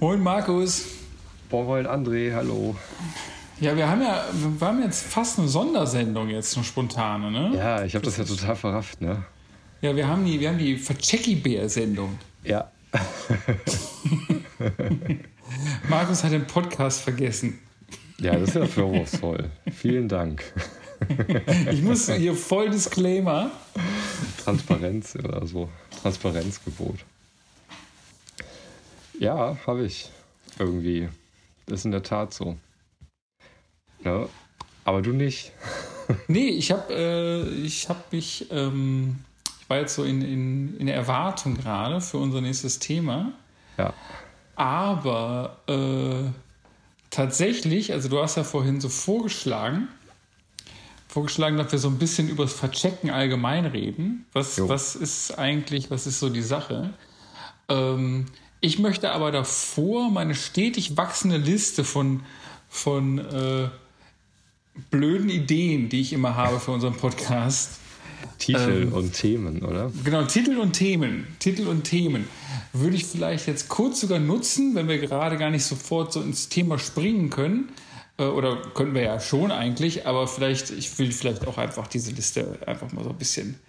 Moin Markus. Moin André, hallo. Ja, wir haben ja, wir haben jetzt fast eine Sondersendung jetzt, eine spontane, ne? Ja, ich habe das, ja total verrafft, ne? Ja, wir haben die, wir haben die Verchecki-Bär-Sendung. Ja. Markus hat den Podcast vergessen. Ja, das ist ja vorwurfsvoll. Vielen Dank. Ich muss hier voll Disclaimer. Transparenz oder so. Transparenzgebot. Ja, habe ich. Irgendwie. Das ist in der Tat so. Ja, aber du nicht. Nee, ich habe äh, ich hab mich, ähm, ich war jetzt so in, in, in Erwartung gerade für unser nächstes Thema. Ja. Aber äh, tatsächlich, also du hast ja vorhin so vorgeschlagen, vorgeschlagen, dass wir so ein bisschen über das Verchecken allgemein reden. Was, was ist eigentlich, was ist so die Sache? Ähm, ich möchte aber davor meine stetig wachsende Liste von, von äh, blöden Ideen, die ich immer habe für unseren Podcast. Titel ähm, und Themen, oder? Genau, Titel und Themen. Titel und Themen. Würde ich vielleicht jetzt kurz sogar nutzen, wenn wir gerade gar nicht sofort so ins Thema springen können. Äh, oder können wir ja schon eigentlich, aber vielleicht, ich will vielleicht auch einfach diese Liste einfach mal so ein bisschen.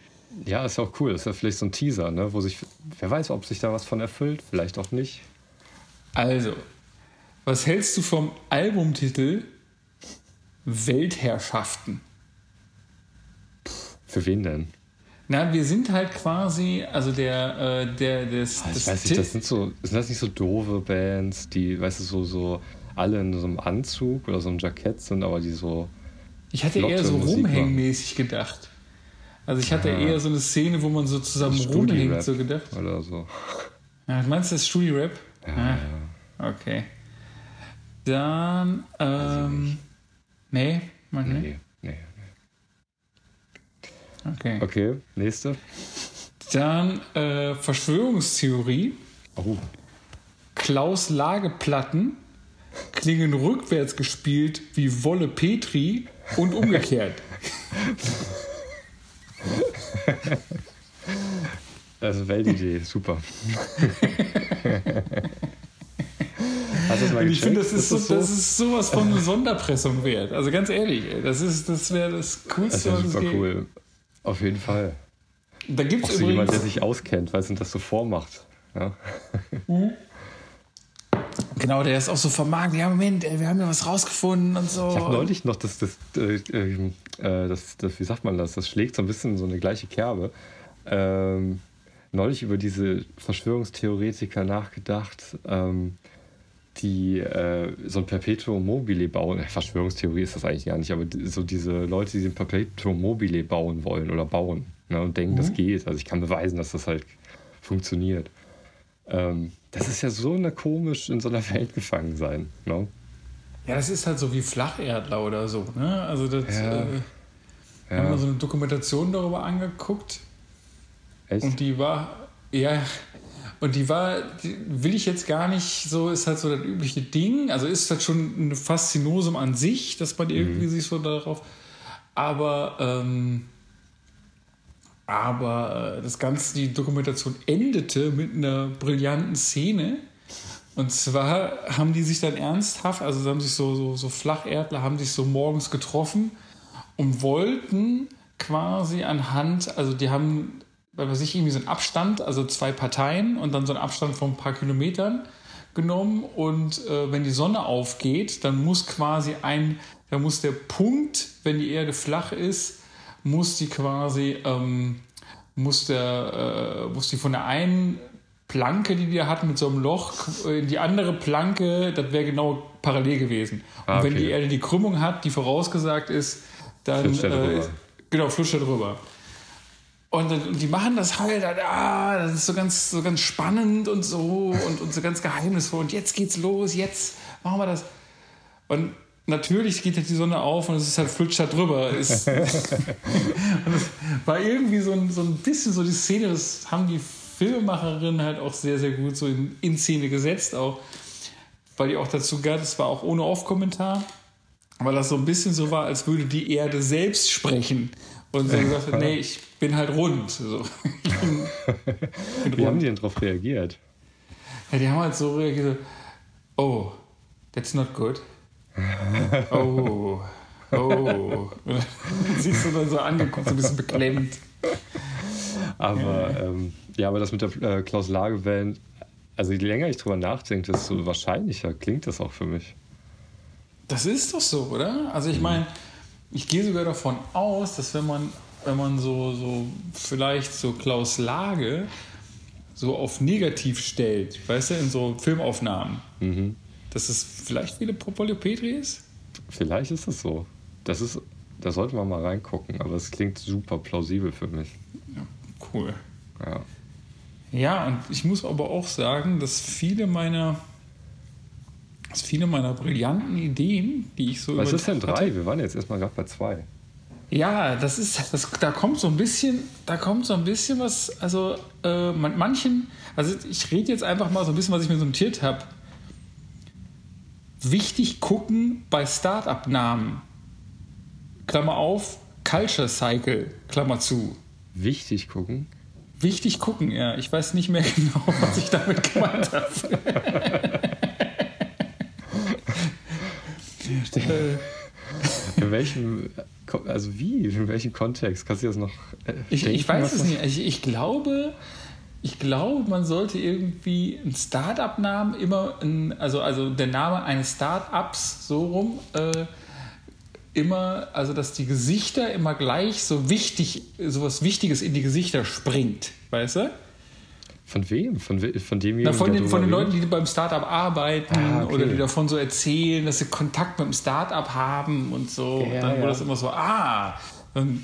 Ja, ist ja auch cool. Das ist ja vielleicht so ein Teaser, ne? wo sich, wer weiß, ob sich da was von erfüllt, vielleicht auch nicht. Also, was hältst du vom Albumtitel Weltherrschaften. Für wen denn? Na, wir sind halt quasi, also der, äh, der, des, ah, ich weiß nicht, das sind so, sind das nicht so doofe Bands, die, weißt du, so, so alle in so einem Anzug oder so einem Jackett sind, aber die so. Ich hatte eher so rumhängmäßig gedacht. Also ich hatte ja. eher so eine Szene, wo man so zusammen rumhängt, so gedacht. Oder so. Ja, meinst du das Studi-Rap? Ja, ah, ja. Okay. Dann, ähm, Nee, mach nicht. Nee, nee, nee. Okay. Okay, nächste. Dann äh, Verschwörungstheorie. Oh. Klaus Lageplatten klingen rückwärts gespielt wie Wolle Petri und umgekehrt. Also Weltidee, super. Und ich finde, das ist, so, so? das ist sowas von eine Sonderpressung wert. Also ganz ehrlich, das, das wäre das Coolste, das ist super cool. Auf jeden Fall. Da gibt es übrigens... jemand, der sich auskennt, weil es das so vormacht. Ja. Mhm. Genau, der ist auch so vermarktet. Ja, Moment, wir haben ja was rausgefunden und so. Ich habe neulich noch das, das, äh, äh, das, das, wie sagt man das, das schlägt so ein bisschen so eine gleiche Kerbe. Ähm, neulich über diese Verschwörungstheoretiker nachgedacht. Ähm, die äh, so ein Perpetuum mobile bauen. Verschwörungstheorie ist das eigentlich gar nicht, aber so diese Leute, die ein Perpetuum mobile bauen wollen oder bauen ne, und denken, mhm. das geht. Also ich kann beweisen, dass das halt funktioniert. Ähm, das ist ja so eine komisch in so einer Welt gefangen sein. Ne? Ja, das ist halt so wie Flacherdler oder so. Ne? Also das ja. äh, ja. haben wir so eine Dokumentation darüber angeguckt. Echt? Und die war, ja, und die war, die will ich jetzt gar nicht so, ist halt so das übliche Ding. Also ist halt schon ein Faszinosum an sich, dass man irgendwie mhm. sich so darauf. Aber, ähm, aber äh, das Ganze, die Dokumentation endete mit einer brillanten Szene. Und zwar haben die sich dann ernsthaft, also haben sich so, so, so Flacherdler, haben sich so morgens getroffen und wollten quasi anhand, also die haben weil wir sich irgendwie so einen Abstand, also zwei Parteien und dann so einen Abstand von ein paar Kilometern genommen und äh, wenn die Sonne aufgeht, dann muss quasi ein, da muss der Punkt, wenn die Erde flach ist, muss die quasi, ähm, muss der, äh, muss die von der einen Planke, die wir hatten mit so einem Loch, in die andere Planke, das wäre genau parallel gewesen. Ah, und wenn die Erde die Krümmung hat, die vorausgesagt ist, dann äh, genau flutscht er drüber. Und, und, die machen das halt, ah, das ist so ganz, so ganz spannend und so und, und so ganz geheimnisvoll. Und jetzt geht's los, jetzt machen wir das. Und natürlich geht halt die Sonne auf und es ist halt flutscht da drüber. Ist, und es war irgendwie so ein, so ein bisschen so die Szene, das haben die Filmemacherinnen halt auch sehr, sehr gut so in, in Szene gesetzt, auch weil die auch dazu gab, das war auch ohne Off-Kommentar, weil das so ein bisschen so war, als würde die Erde selbst sprechen. Und so gesagt, nee, ich bin halt rund. So. Wie rund. haben die denn darauf reagiert? Ja, die haben halt so reagiert, Oh, that's not good. Oh, oh. Siehst du dann so angeguckt, so ein bisschen beklemmt. Aber ja, ähm, ja aber das mit der äh, Klaus Lage also je länger ich drüber nachdenke, desto wahrscheinlicher klingt das auch für mich. Das ist doch so, oder? Also ich meine, ich gehe sogar davon aus, dass wenn man, wenn man so, so vielleicht so Klaus Lage so auf negativ stellt, weißt du, in so Filmaufnahmen, mhm. dass es vielleicht wie eine Propolio Petri ist? Vielleicht ist es so. Das ist, da sollte man mal reingucken, aber es klingt super plausibel für mich. Ja, cool. Ja. Ja, und ich muss aber auch sagen, dass viele meiner dass viele meiner brillanten Ideen, die ich so. Was ist denn drei? Wir waren jetzt erstmal gerade bei zwei. Ja, das ist, das, da kommt so ein bisschen, da kommt so ein bisschen was, also äh, manchen, also ich rede jetzt einfach mal so ein bisschen, was ich mir so notiert habe. Wichtig gucken bei Start-up-Namen. Klammer auf, Culture Cycle, Klammer zu. Wichtig gucken? Wichtig gucken, ja. Ich weiß nicht mehr genau, was ich damit gemeint habe. in welchem, also wie, in welchem Kontext? Kannst du das noch äh, ich, ich weiß es nicht. Ich, ich, glaube, ich glaube, man sollte irgendwie einen Start-up-Namen immer, in, also, also der Name eines Start-ups so rum, äh, immer, also dass die Gesichter immer gleich so wichtig, so was Wichtiges in die Gesichter springt, weißt du? Von wem? Von, von dem Na, von, den, von den Leuten, die beim Startup arbeiten ah, okay. oder die davon so erzählen, dass sie Kontakt mit dem Startup haben und so. Ja, und dann ja. wurde das immer so, ah, dann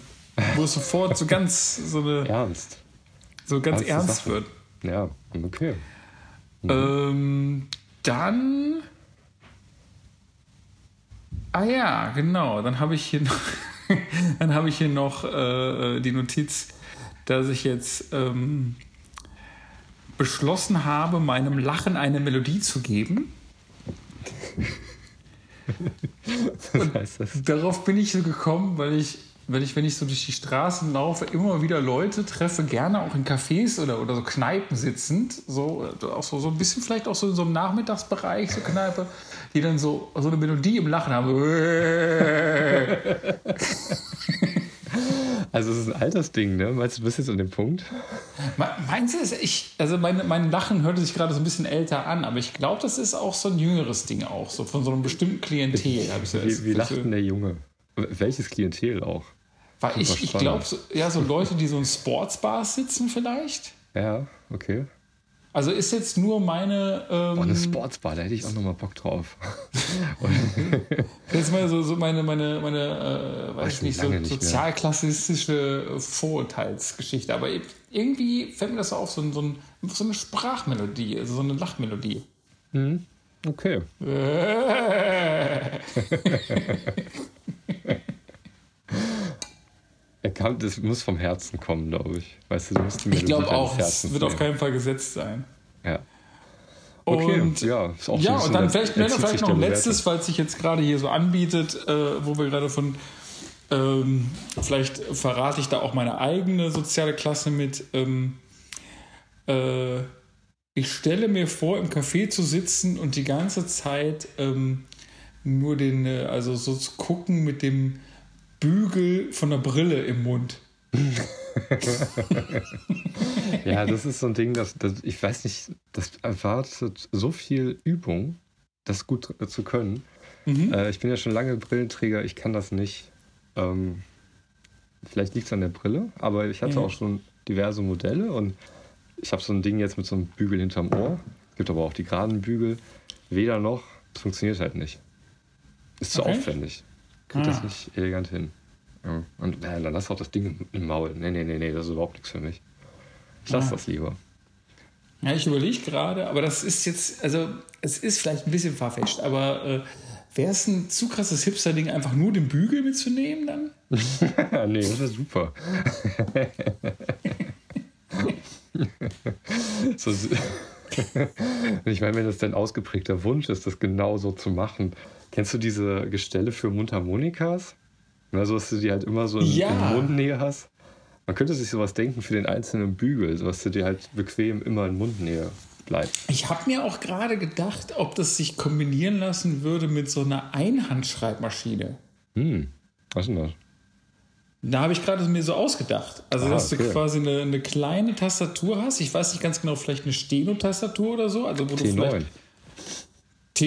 wo es sofort so ganz so eine. Ernst. So ganz Ernste ernst Sache. wird. Ja, okay. Mhm. Ähm, dann. Ah ja, genau. Dann habe ich hier noch, dann habe ich hier noch äh, die Notiz, dass ich jetzt ähm, beschlossen habe, meinem Lachen eine Melodie zu geben. Darauf bin ich so gekommen, weil ich, weil ich, wenn ich so durch die Straßen laufe, immer wieder Leute treffe, gerne auch in Cafés oder, oder so Kneipen sitzend, so, auch so, so ein bisschen vielleicht auch so in so einem Nachmittagsbereich, so Kneipe, die dann so, so eine Melodie im Lachen haben. Also es ist ein Altersding, ne? Meinst du, du bist jetzt an dem Punkt? Meinst du, ich, also mein, mein Lachen hörte sich gerade so ein bisschen älter an, aber ich glaube, das ist auch so ein jüngeres Ding auch, so von so einem bestimmten Klientel. Ich wie, wie lacht denn der Junge? Welches Klientel auch? Weil ich, ich glaube, so, ja, so Leute, die so in Sportsbars sitzen vielleicht. Ja, okay. Also ist jetzt nur meine. Ähm, oh, eine Sportsbar, da hätte ich auch nochmal Bock drauf. jetzt mal so, so meine, meine, meine äh, weiß nicht, so nicht sozialklassistische Vorurteilsgeschichte. Aber irgendwie fällt mir das so auf, so, so, ein, so eine Sprachmelodie, also so eine Lachmelodie. Mhm. Okay. Kam, das muss vom Herzen kommen, glaube ich. Weißt du, du musst Ich glaube auch, es wird auf keinen Fall gesetzt sein. Ja. Okay, und, ja, ist auch ja, und dann vielleicht, ne, vielleicht noch ein letztes, weil es sich jetzt gerade hier so anbietet, äh, wo wir gerade von, ähm, vielleicht verrate ich da auch meine eigene soziale Klasse mit. Ähm, äh, ich stelle mir vor, im Café zu sitzen und die ganze Zeit ähm, nur den, äh, also so zu gucken mit dem Bügel von der Brille im Mund. ja, das ist so ein Ding, das, das, ich weiß nicht, das erwartet so viel Übung, das gut zu können. Mhm. Äh, ich bin ja schon lange Brillenträger, ich kann das nicht. Ähm, vielleicht liegt es an der Brille, aber ich hatte ja. auch schon diverse Modelle und ich habe so ein Ding jetzt mit so einem Bügel hinterm Ohr. Es gibt aber auch die geraden Bügel. Weder noch, es funktioniert halt nicht. Ist zu okay. aufwendig kriegt ah. das nicht elegant hin. Ja. Und äh, dann lass auch das Ding im Maul. Nee, nee, nee, nee, das ist überhaupt nichts für mich. Ich lass ah. das lieber. Ja, ich überlege gerade, aber das ist jetzt, also es ist vielleicht ein bisschen verfälscht, aber äh, wäre es ein zu krasses Hipster-Ding, einfach nur den Bügel mitzunehmen dann? nee, das wäre super. so, ich meine, wenn das dein ausgeprägter Wunsch ist, das genau so zu machen, Kennst du diese Gestelle für Mundharmonikas? Also, dass du die halt immer so in, ja. in Mundnähe hast. Man könnte sich sowas denken für den einzelnen Bügel, so dass du dir halt bequem immer in Mundnähe bleibt. Ich habe mir auch gerade gedacht, ob das sich kombinieren lassen würde mit so einer Einhandschreibmaschine. Hm, was ist denn das? Da habe ich gerade mir so ausgedacht. Also, Ah, dass okay. du quasi eine, eine kleine Tastatur hast. Ich weiß nicht ganz genau, vielleicht eine Steno-Tastatur oder so. Also, wo du T9.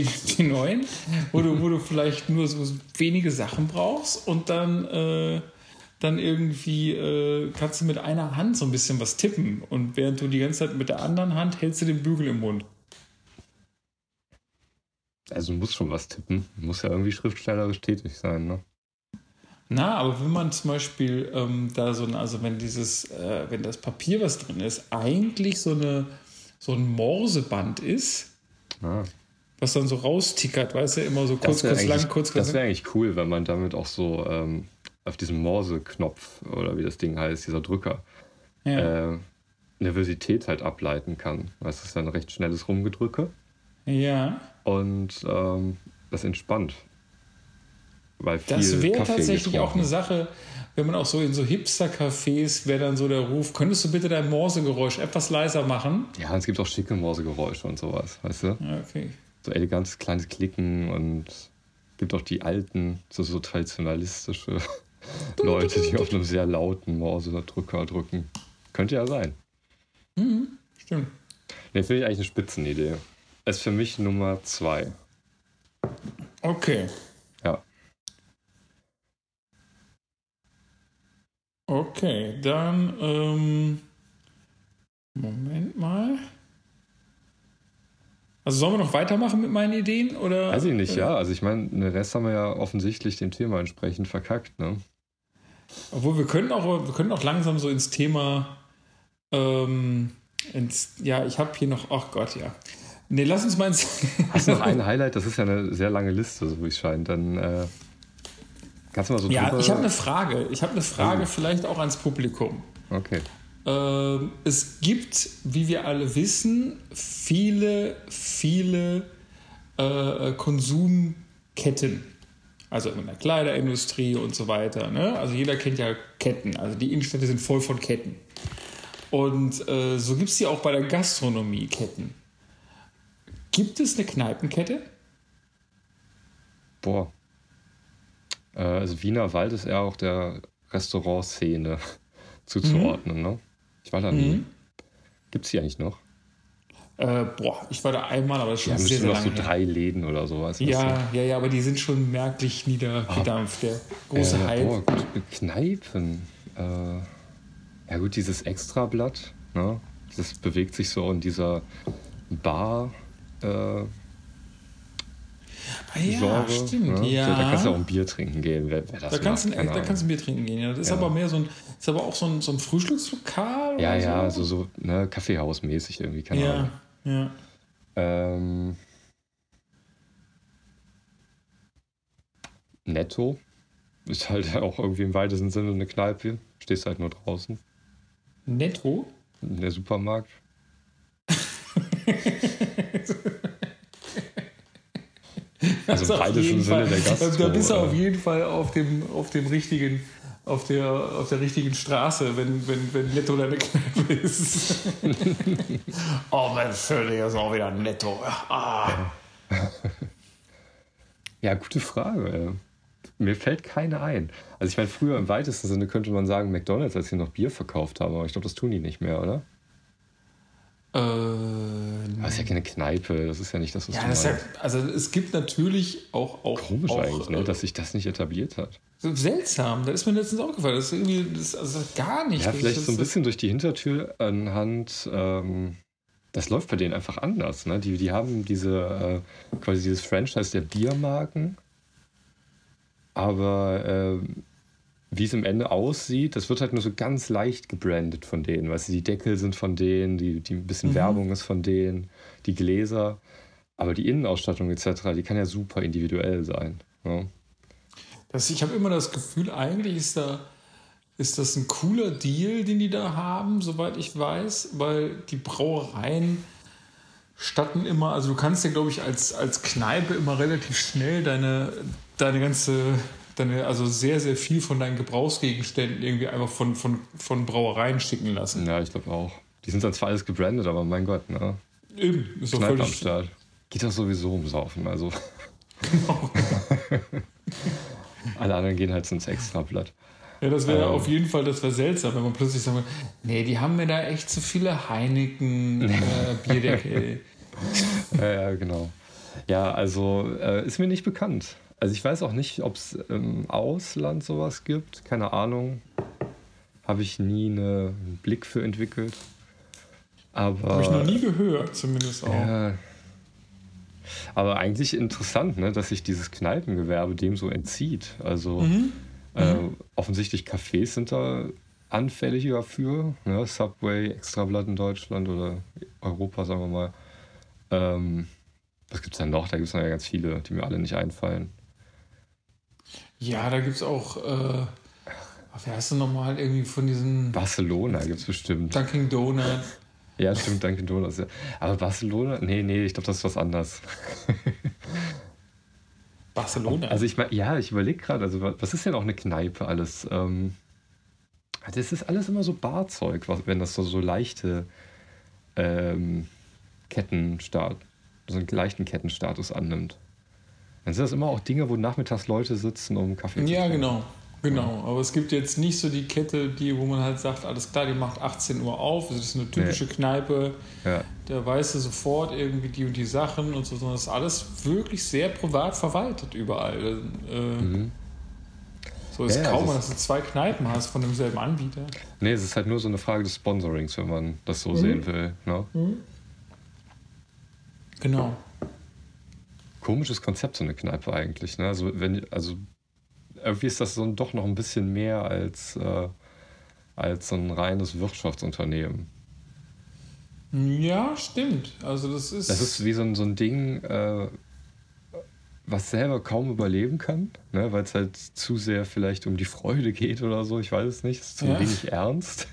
Vielleicht T, T9, wo du, wo du vielleicht nur so wenige Sachen brauchst und dann, äh, dann irgendwie äh, kannst du mit einer Hand so ein bisschen was tippen und während du die ganze Zeit mit der anderen Hand hältst du den Bügel im Mund. Also du musst schon was tippen. Du musst ja irgendwie schriftstellerisch tätig sein, ne? Na, aber wenn man zum Beispiel ähm, da so ein, also wenn dieses, äh, wenn das Papier, was drin ist, eigentlich so eine so ein Morseband ist, Ah. Was dann so raustickert, weißt du, immer so kurz, wäre kurz, lang, kurz, kurz das lang. wär eigentlich cool, wenn man damit auch so ähm, auf diesem Morse-Knopf oder wie das Ding heißt, dieser Drücker, Ja. äh, Nervosität halt ableiten kann. Weißt du, das ist dann ein recht schnelles Rumgedrücke ja. und ähm, das entspannt. Weil viel Das wäre tatsächlich auch getrunken. eine Sache, wenn man auch so in so Hipster-Cafés wäre dann so der Ruf, könntest du bitte dein Morsegeräusch etwas leiser machen? Ja, es gibt auch schicke Morsegeräusche und sowas, weißt du? Ja, okay. So elegantes kleines Klicken und gibt auch die alten, so, so traditionalistische Leute, die auf einem sehr lauten Morse-Drücker drücken. Könnte ja sein. Stimmt. Ne, finde ich eigentlich eine Spitzenidee. Ist für mich Nummer zwei. Okay. Ja. Okay, dann ähm, Moment mal. Also sollen wir noch weitermachen mit meinen Ideen oder? Weiß ich nicht, äh, ja. Also ich meine, den Rest haben wir ja offensichtlich dem Thema entsprechend verkackt, ne? Obwohl wir können auch, wir können auch langsam so ins Thema. Ähm, ins, ja, ich habe hier noch. Ach Gott, ja. Nee, lass uns mal ins. Hast du noch ein Highlight? Das ist ja eine sehr lange Liste, so wie es scheint. Dann äh, kannst du mal so ja, ich habe eine Frage. Ich habe eine Frage vielleicht auch ans Publikum. Okay. Ähm, es gibt, wie wir alle wissen, viele, viele äh, Konsumketten. Also in der Kleiderindustrie und so weiter. Ne? Also jeder kennt ja Ketten. Also die Innenstädte sind voll von Ketten. Und äh, so gibt es die auch bei der Gastronomie Ketten. Gibt es eine Kneipenkette? Boah. Äh, also Wiener Wald ist eher auch der Restaurantszene zuzuordnen, ne? Ich war da nie. Mhm. Gibt's die eigentlich noch? Äh, boah, ich war da einmal, aber das ist schon haben sehr, sehr noch so lange her. drei Läden oder sowas. Ja, ja, ja, aber die sind schon merklich niedergedampft. Der große äh, Hype. Boah, gut, Kneipen. Äh, ja gut, dieses Extrablatt, ne? Das bewegt sich so in dieser Bar. Äh, Ah, ja, Genre, stimmt. ne? Ja. Da kannst du auch ein Bier trinken gehen, wer, wer das da kannst, macht, du, keine da kannst du ein Bier trinken gehen. Ja. Das ist Ja. aber mehr so ein, ist aber auch so ein, so ein Frühstückslokal. Ja, ja, so. so, so ne, Kaffeehausmäßig irgendwie, keine Ahnung. Ja, ja. Ähm, Netto ist halt auch irgendwie im weitesten Sinne eine Kneipe. Stehst halt nur draußen. Netto. Der Supermarkt. Also im weitesten Sinne der Gastro. Da bist du auf jeden Fall auf dem, auf dem richtigen, auf der, auf der richtigen Straße, wenn, wenn, wenn Netto deine Kneipe ist. oh Mensch, schön, hier ist auch wieder Netto. Ah. Ja, gute Frage. Mir fällt keine ein. Also ich meine, früher im weitesten Sinne könnte man sagen McDonalds, als sie noch Bier verkauft haben, aber ich glaube, das tun die nicht mehr, oder? Äh, Aber es ist ja keine Kneipe, das ist ja nicht das, was ja, du das ja, also es gibt natürlich auch. auch Komisch auch, eigentlich, ne, äh, dass sich das nicht etabliert hat. Seltsam, da ist mir letztens aufgefallen. Das ist irgendwie das, also gar nicht. Ja, Das vielleicht so ein bisschen durch die Hintertür anhand, ähm, das läuft bei denen einfach anders. Ne? Die, die haben diese, äh, quasi dieses Franchise der Biermarken, aber ähm, wie es im Ende aussieht, das wird halt nur so ganz leicht gebrandet von denen. Weißt du, die Deckel sind von denen, die, die ein bisschen Mhm. Werbung ist von denen, die Gläser, aber die Innenausstattung etc., die kann ja super individuell sein. Ne? Das, ich habe immer das Gefühl, eigentlich ist, da, ist das ein cooler Deal, den die da haben, soweit ich weiß, weil die Brauereien statten immer, also du kannst ja, glaube ich, als, als Kneipe immer relativ schnell deine, deine ganze, deine, also sehr, sehr viel von deinen Gebrauchsgegenständen irgendwie einfach von, von, von Brauereien schicken lassen. Ja, ich glaube auch. Die sind dann zwar alles gebrandet, aber mein Gott, ne? Eben, ist doch Kneipe am völlig. Start. Geht doch sowieso um Saufen, also Genau. alle anderen gehen halt ins Extrablatt. Ja, das wäre Ähm. auf jeden Fall, das wäre seltsam, wenn man plötzlich sagen würde, nee, die haben mir da echt zu viele Heineken äh, Bierdeckel. Ja, ja, genau. Ja, also äh, ist mir nicht bekannt. Also ich weiß auch nicht, ob es im Ausland sowas gibt. Keine Ahnung. Habe ich nie eine, einen Blick für entwickelt. Aber Habe ich noch nie gehört, zumindest auch. Ja. Aber eigentlich interessant, ne, dass sich dieses Kneipengewerbe dem so entzieht. Also Mhm. äh, offensichtlich Cafés sind da anfälliger für. Ne? Subway, Extrablatt in Deutschland oder Europa, sagen wir mal. Ähm, was gibt es denn noch? Da gibt es noch ja ganz viele, die mir alle nicht einfallen. Ja, da gibt es auch, äh, wie heißt du nochmal, irgendwie von diesen Barcelona gibt es bestimmt. Dunkin' Donut. Ja, stimmt, Dunkin' Donuts. Ja. Aber Barcelona? Nee, nee, ich glaube, das ist was anderes. Barcelona. Also ich ja, ich überlege gerade, also wa- was ist denn auch eine Kneipe alles? Ähm, das ist alles immer so Barzeug, wenn das so, so leichte ähm, Kettenstart, so einen leichten Kettenstatus annimmt. Dann sind das immer auch Dinge, wo nachmittags Leute sitzen, um Kaffee zu ja, trinken. genau. Genau, aber es gibt jetzt nicht so die Kette, die, wo man halt sagt, alles klar, die macht 18 Uhr auf, das ist eine typische Kneipe, Ja, da weißt du sofort irgendwie die und die Sachen und so, sondern das ist alles wirklich sehr privat verwaltet überall. Äh, mhm. So ist Ja, ja, kaum, das dass du zwei Kneipen hast von demselben Anbieter. Nee, es ist halt nur so eine Frage des Sponsorings, wenn man das so sehen will. Ne? Genau. Komisches Konzept, so eine Kneipe eigentlich. Ne? Also, wenn, also irgendwie ist das so doch noch ein bisschen mehr als, äh, als so ein reines Wirtschaftsunternehmen. Ja, stimmt. Also das ist. Das ist wie so ein, so ein Ding, äh, was selber kaum überleben kann, ne? weil es halt zu sehr vielleicht um die Freude geht oder so. Ich weiß es nicht. Es ist zu Ja. wenig ernst,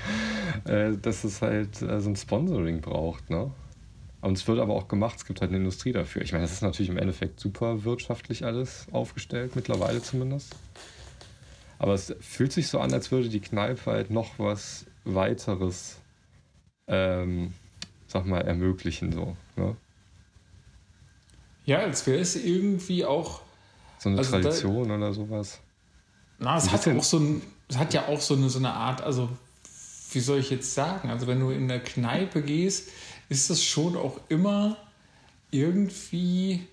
äh, dass es halt äh, so ein Sponsoring braucht. Ne? Und es wird aber auch gemacht, es gibt halt eine Industrie dafür. Ich meine, das ist natürlich im Endeffekt super wirtschaftlich alles aufgestellt, mittlerweile zumindest. Aber es fühlt sich so an, als würde die Kneipe halt noch was weiteres, ähm, sag mal, ermöglichen. So, ne? ja, als wäre es irgendwie auch. so eine Also da- Tradition oder sowas. Na, es hat auch so ein, es hat ja auch so eine, so eine Art, also wie soll ich jetzt sagen? Also wenn du in der Kneipe gehst, ist das schon auch immer irgendwie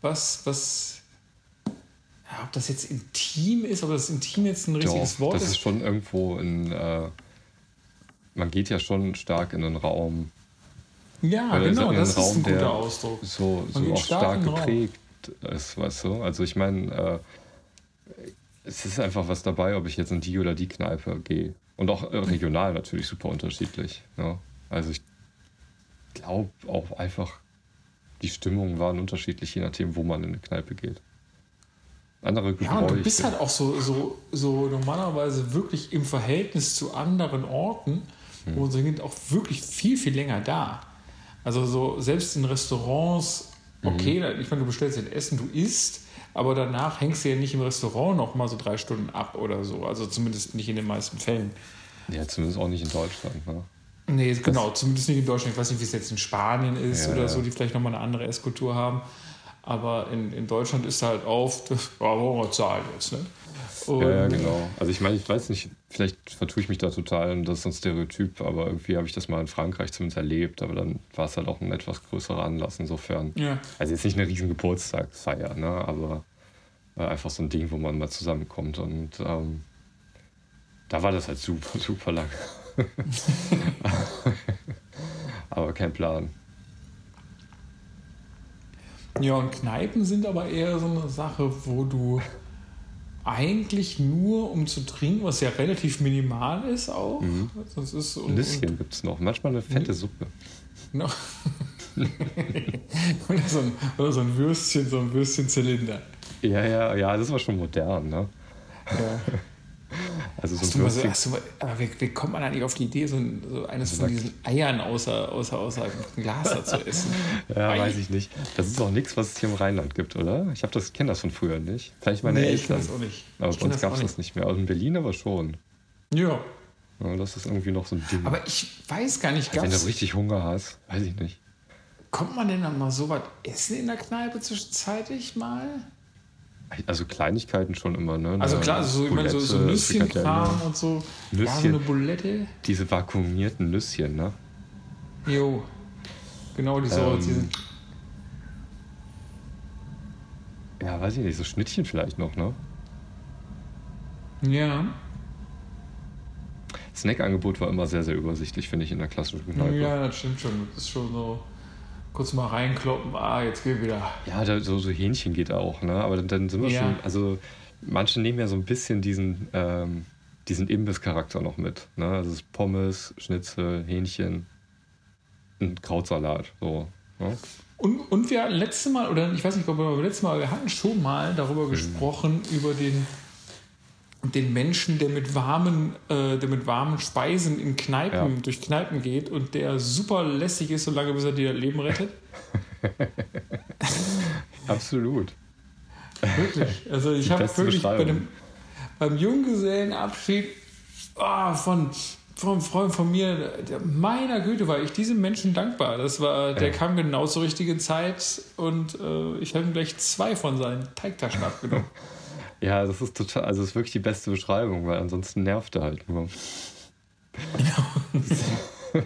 was, was, ja, ob das jetzt intim ist, ob das intim jetzt ein richtiges Doch, Wort das ist. ist schon irgendwo in. Äh, man geht ja schon stark in den Raum. ja, Oder genau, das einen ist ein Raum, guter der Ausdruck. So, so auch stark stark Raum. geprägt ist, weißt du? Also ich meine, äh, es ist einfach was dabei, ob ich jetzt in die oder die Kneipe gehe. Und auch regional natürlich super unterschiedlich. Ja? Also ich glaube auch einfach, die Stimmungen waren unterschiedlich, je nachdem, wo man in eine Kneipe geht. Andere Ja, und du Gebräuche. bist halt auch so, so, so normalerweise wirklich im Verhältnis zu anderen Orten, Hm. wo sind auch wirklich viel, viel länger da. Also so selbst in Restaurants, Mhm. okay, da- ich meine, du bestellst ein Essen, du isst, aber danach hängst du ja nicht im Restaurant noch mal so drei Stunden ab oder so. Also zumindest nicht in den meisten Fällen. Ja, zumindest auch nicht in Deutschland. Ne? Nee, genau, zumindest nicht in Deutschland. Ich weiß nicht, wie es jetzt in Spanien ist Ja, oder ja. so, die vielleicht nochmal eine andere Esskultur haben. Aber in, in Deutschland ist halt auf, ja, wollen wir zahlen jetzt, ne? Und, Ja, ja, genau. Also ich meine, ich weiß nicht, vielleicht vertue ich mich da total und das ist so ein Stereotyp, aber irgendwie habe ich das mal in Frankreich zumindest erlebt, aber dann war es halt auch ein etwas größerer Anlass insofern. Ja. Also jetzt nicht eine riesen Geburtstagsfeier, ne? aber äh, einfach so ein Ding, wo man mal zusammenkommt und ähm, da war das halt super, super lang. aber kein Plan. Ja, und Kneipen sind aber eher so eine Sache, wo du eigentlich nur um zu trinken, was ja relativ minimal ist auch. Das ist und, Ein Nüsschen gibt es noch, manchmal eine fette Suppe. Und, no. oder, so ein, oder so ein Würstchen, so ein Würstchenzylinder. Ja, ja, ja, das war schon modern, ne? Ja. Also so Hast du mal so, Würstchen. hast du mal, aber wie, wie kommt man eigentlich auf die Idee, so, ein, so eines von Sag- diesen Eiern außer, außer, außer einem Glas da zu essen? Ja, Ei. weiß ich nicht. Das ist auch nichts, was es hier im Rheinland gibt, oder? Ich habe das, kenne das von früher nicht. Vielleicht meine nee, ich Eltern. kenn das auch nicht. Aber ich bei uns gab es das nicht mehr. Also in Berlin aber schon. Ja. Ja, das ist irgendwie noch so ein Ding. Aber ich weiß gar nicht, Wenn du richtig Hunger hast, weiß ich nicht. kommt man denn dann mal so was essen in der Kneipe zwischenzeitlich mal? Also Kleinigkeiten schon immer, ne? Also klar, also so, ich meine, so, so Nüsschenkram und so. Ja, so Nüsschen. eine Bulette. Diese vakuumierten Nüsschen, ne? Jo. Genau, die so. Ähm, sind, Ja, weiß ich nicht, so Schnittchen vielleicht noch, ne? ja. Snackangebot war immer sehr, sehr übersichtlich, finde ich, in der klassischen Kneipe. Ja, Ja, das stimmt schon. Das ist schon so. Kurz mal reinkloppen, ah, jetzt geht wieder. da, so, so Hähnchen geht auch, ne? Aber dann, dann sind wir Ja. schon, also manche nehmen ja so ein bisschen diesen, ähm, diesen Imbiss-Charakter noch mit. Ne? Also es ist Pommes, Schnitzel, Hähnchen, ein Krautsalat, so. Ne? Und, und wir hatten letztes Mal, oder ich weiß nicht, ob wir beim letzten Mal, wir hatten schon mal darüber gesprochen, über den, den Menschen, der mit warmen, äh, der mit warmen Speisen in Kneipen, Ja. durch Kneipen geht und der super lässig ist, solange bis er dir das Leben rettet. Absolut. Wirklich. Also ich habe wirklich bei dem, beim Junggesellenabschied ah, von vom Freund von mir, der, meiner Güte, war ich diesem Menschen dankbar. Das war, der Ja. kam genau zur richtigen Zeit und äh, ich habe ihm gleich zwei von seinen Teigtaschen abgenommen. Ja, das ist total, also das ist wirklich die beste Beschreibung, weil ansonsten nervt er halt nur.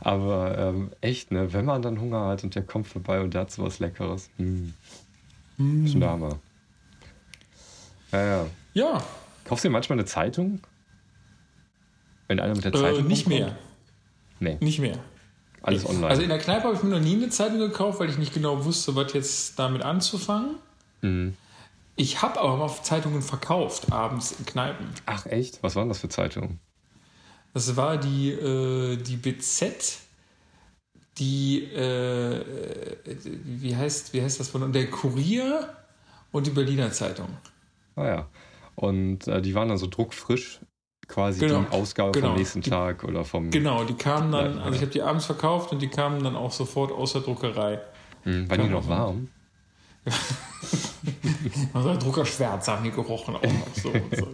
Aber ähm, echt, ne, wenn man dann Hunger hat und der kommt vorbei und der hat sowas Leckeres. Hm. Schon der Hammer. Ja, ja. Ja, Kaufst du dir manchmal eine Zeitung? Wenn einer mit der äh, Zeitung nicht rumkommt? mehr. Nee, Nicht mehr. alles online. Also in der Kneipe habe ich mir noch nie eine Zeitung gekauft, weil ich nicht genau wusste, was jetzt damit anzufangen. Mhm. Ich habe aber mal Zeitungen verkauft, abends in Kneipen. Ach echt? Was waren das für Zeitungen? Das war die, äh, die BZ, die, äh, wie, heißt, wie heißt das von, der Kurier und die Berliner Zeitung. Ah ja. Und äh, die waren dann so druckfrisch, quasi Genau, die Ausgabe genau. vom nächsten Die- Ich oder vom. Genau, die kamen dann, also ich habe die abends verkauft und die kamen dann auch sofort aus der Druckerei. Hm, waren die noch warm? Also der Druckerschwärz haben die gerochen auch noch so. Und so.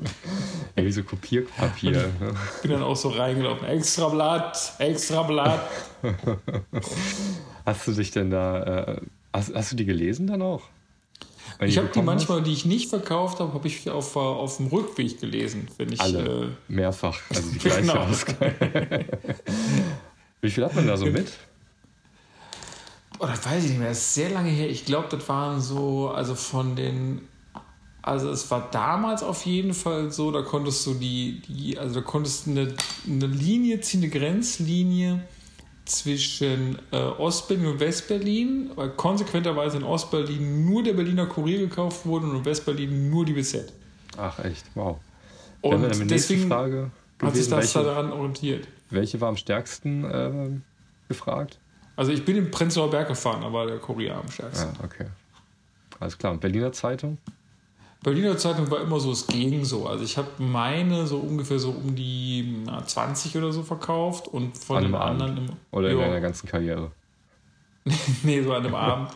Ja, wie so Kopierpapier. ne? Bin dann auch so reingelaufen. Extra Blatt, extra Blatt. Hast du dich denn da. Äh, hast, hast du die gelesen dann auch? Wenn Ich habe die bekommen hast? manchmal, die ich nicht verkauft habe, habe ich auf, auf dem Rückweg gelesen, wenn ich. Alle. Äh, Mehrfach. Also die gleiche Genau. Wie viel hat man da so mit? Oh, das weiß ich nicht mehr. Das ist sehr lange her. Ich glaube, das waren so, also von den. Also es war damals auf jeden Fall so, da konntest du die, die also da konntest du eine, eine Linie ziehen, eine Grenzlinie zwischen äh, Ostberlin und Westberlin, weil konsequenterweise in Ostberlin nur der Berliner Kurier gekauft wurde und in Westberlin nur die BZ. Ach echt, wow. Und deswegen Frage hat sich gewesen, das welche, daran orientiert. welche war am stärksten ähm, gefragt? Also ich bin im Prenzlauer Berg gefahren, aber der Kurier am stärksten. Ah, okay. Alles klar. Und Berliner Zeitung? Berliner Zeitung war immer so, es ging so. Also ich habe meine so ungefähr so um die na, 20 oder so verkauft und von An Abend? anderen im, Oder in deiner ganzen Karriere? nee, so an einem Abend.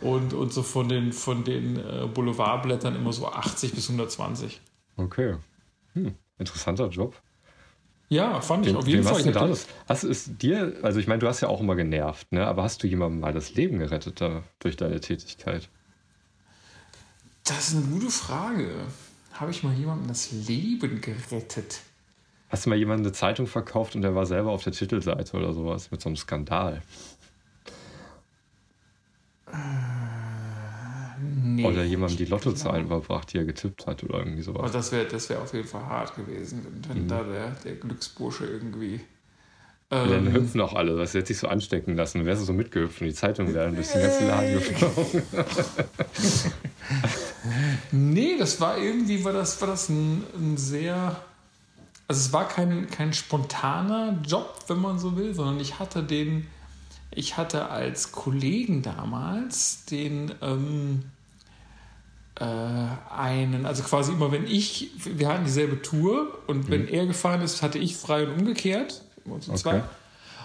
Und, und so von den, von den äh, Boulevardblättern immer so 80 bis 120. Okay. Hm, interessanter Job. Ja, fand ich Wem, auf jeden Fall. hast du Ich da hab das? Hast du es dir, also ich meine, du hast ja auch immer genervt, ne? aber hast du jemandem mal das Leben gerettet da, durch deine Tätigkeit? das ist eine gute Frage. Habe ich mal jemandem das Leben gerettet? Hast du mal jemandem eine Zeitung verkauft und der war selber auf der Titelseite oder sowas mit so einem Skandal? Nee. Oder jemandem die Lottozahlen überbracht, die er getippt hat oder irgendwie Aber sowas? das wäre das wär auf jeden Fall hart gewesen, wenn, Mhm. da der, der Glücksbursche irgendwie. Dann Ähm, hüpfen auch alle, das hätte sich so anstecken lassen. Dann wärst du so mitgehüpft und die Zeitung wären durch den ganzen Laden geflogen. Nee, das war irgendwie, war das, war das ein, ein sehr. Also es war kein, kein spontaner Job, wenn man so will, sondern ich hatte den, ich hatte als Kollegen damals den ähm, äh, einen, also quasi immer wenn ich, wir hatten dieselbe Tour und wenn er gefahren ist, hatte ich frei und umgekehrt, immer zu Okay.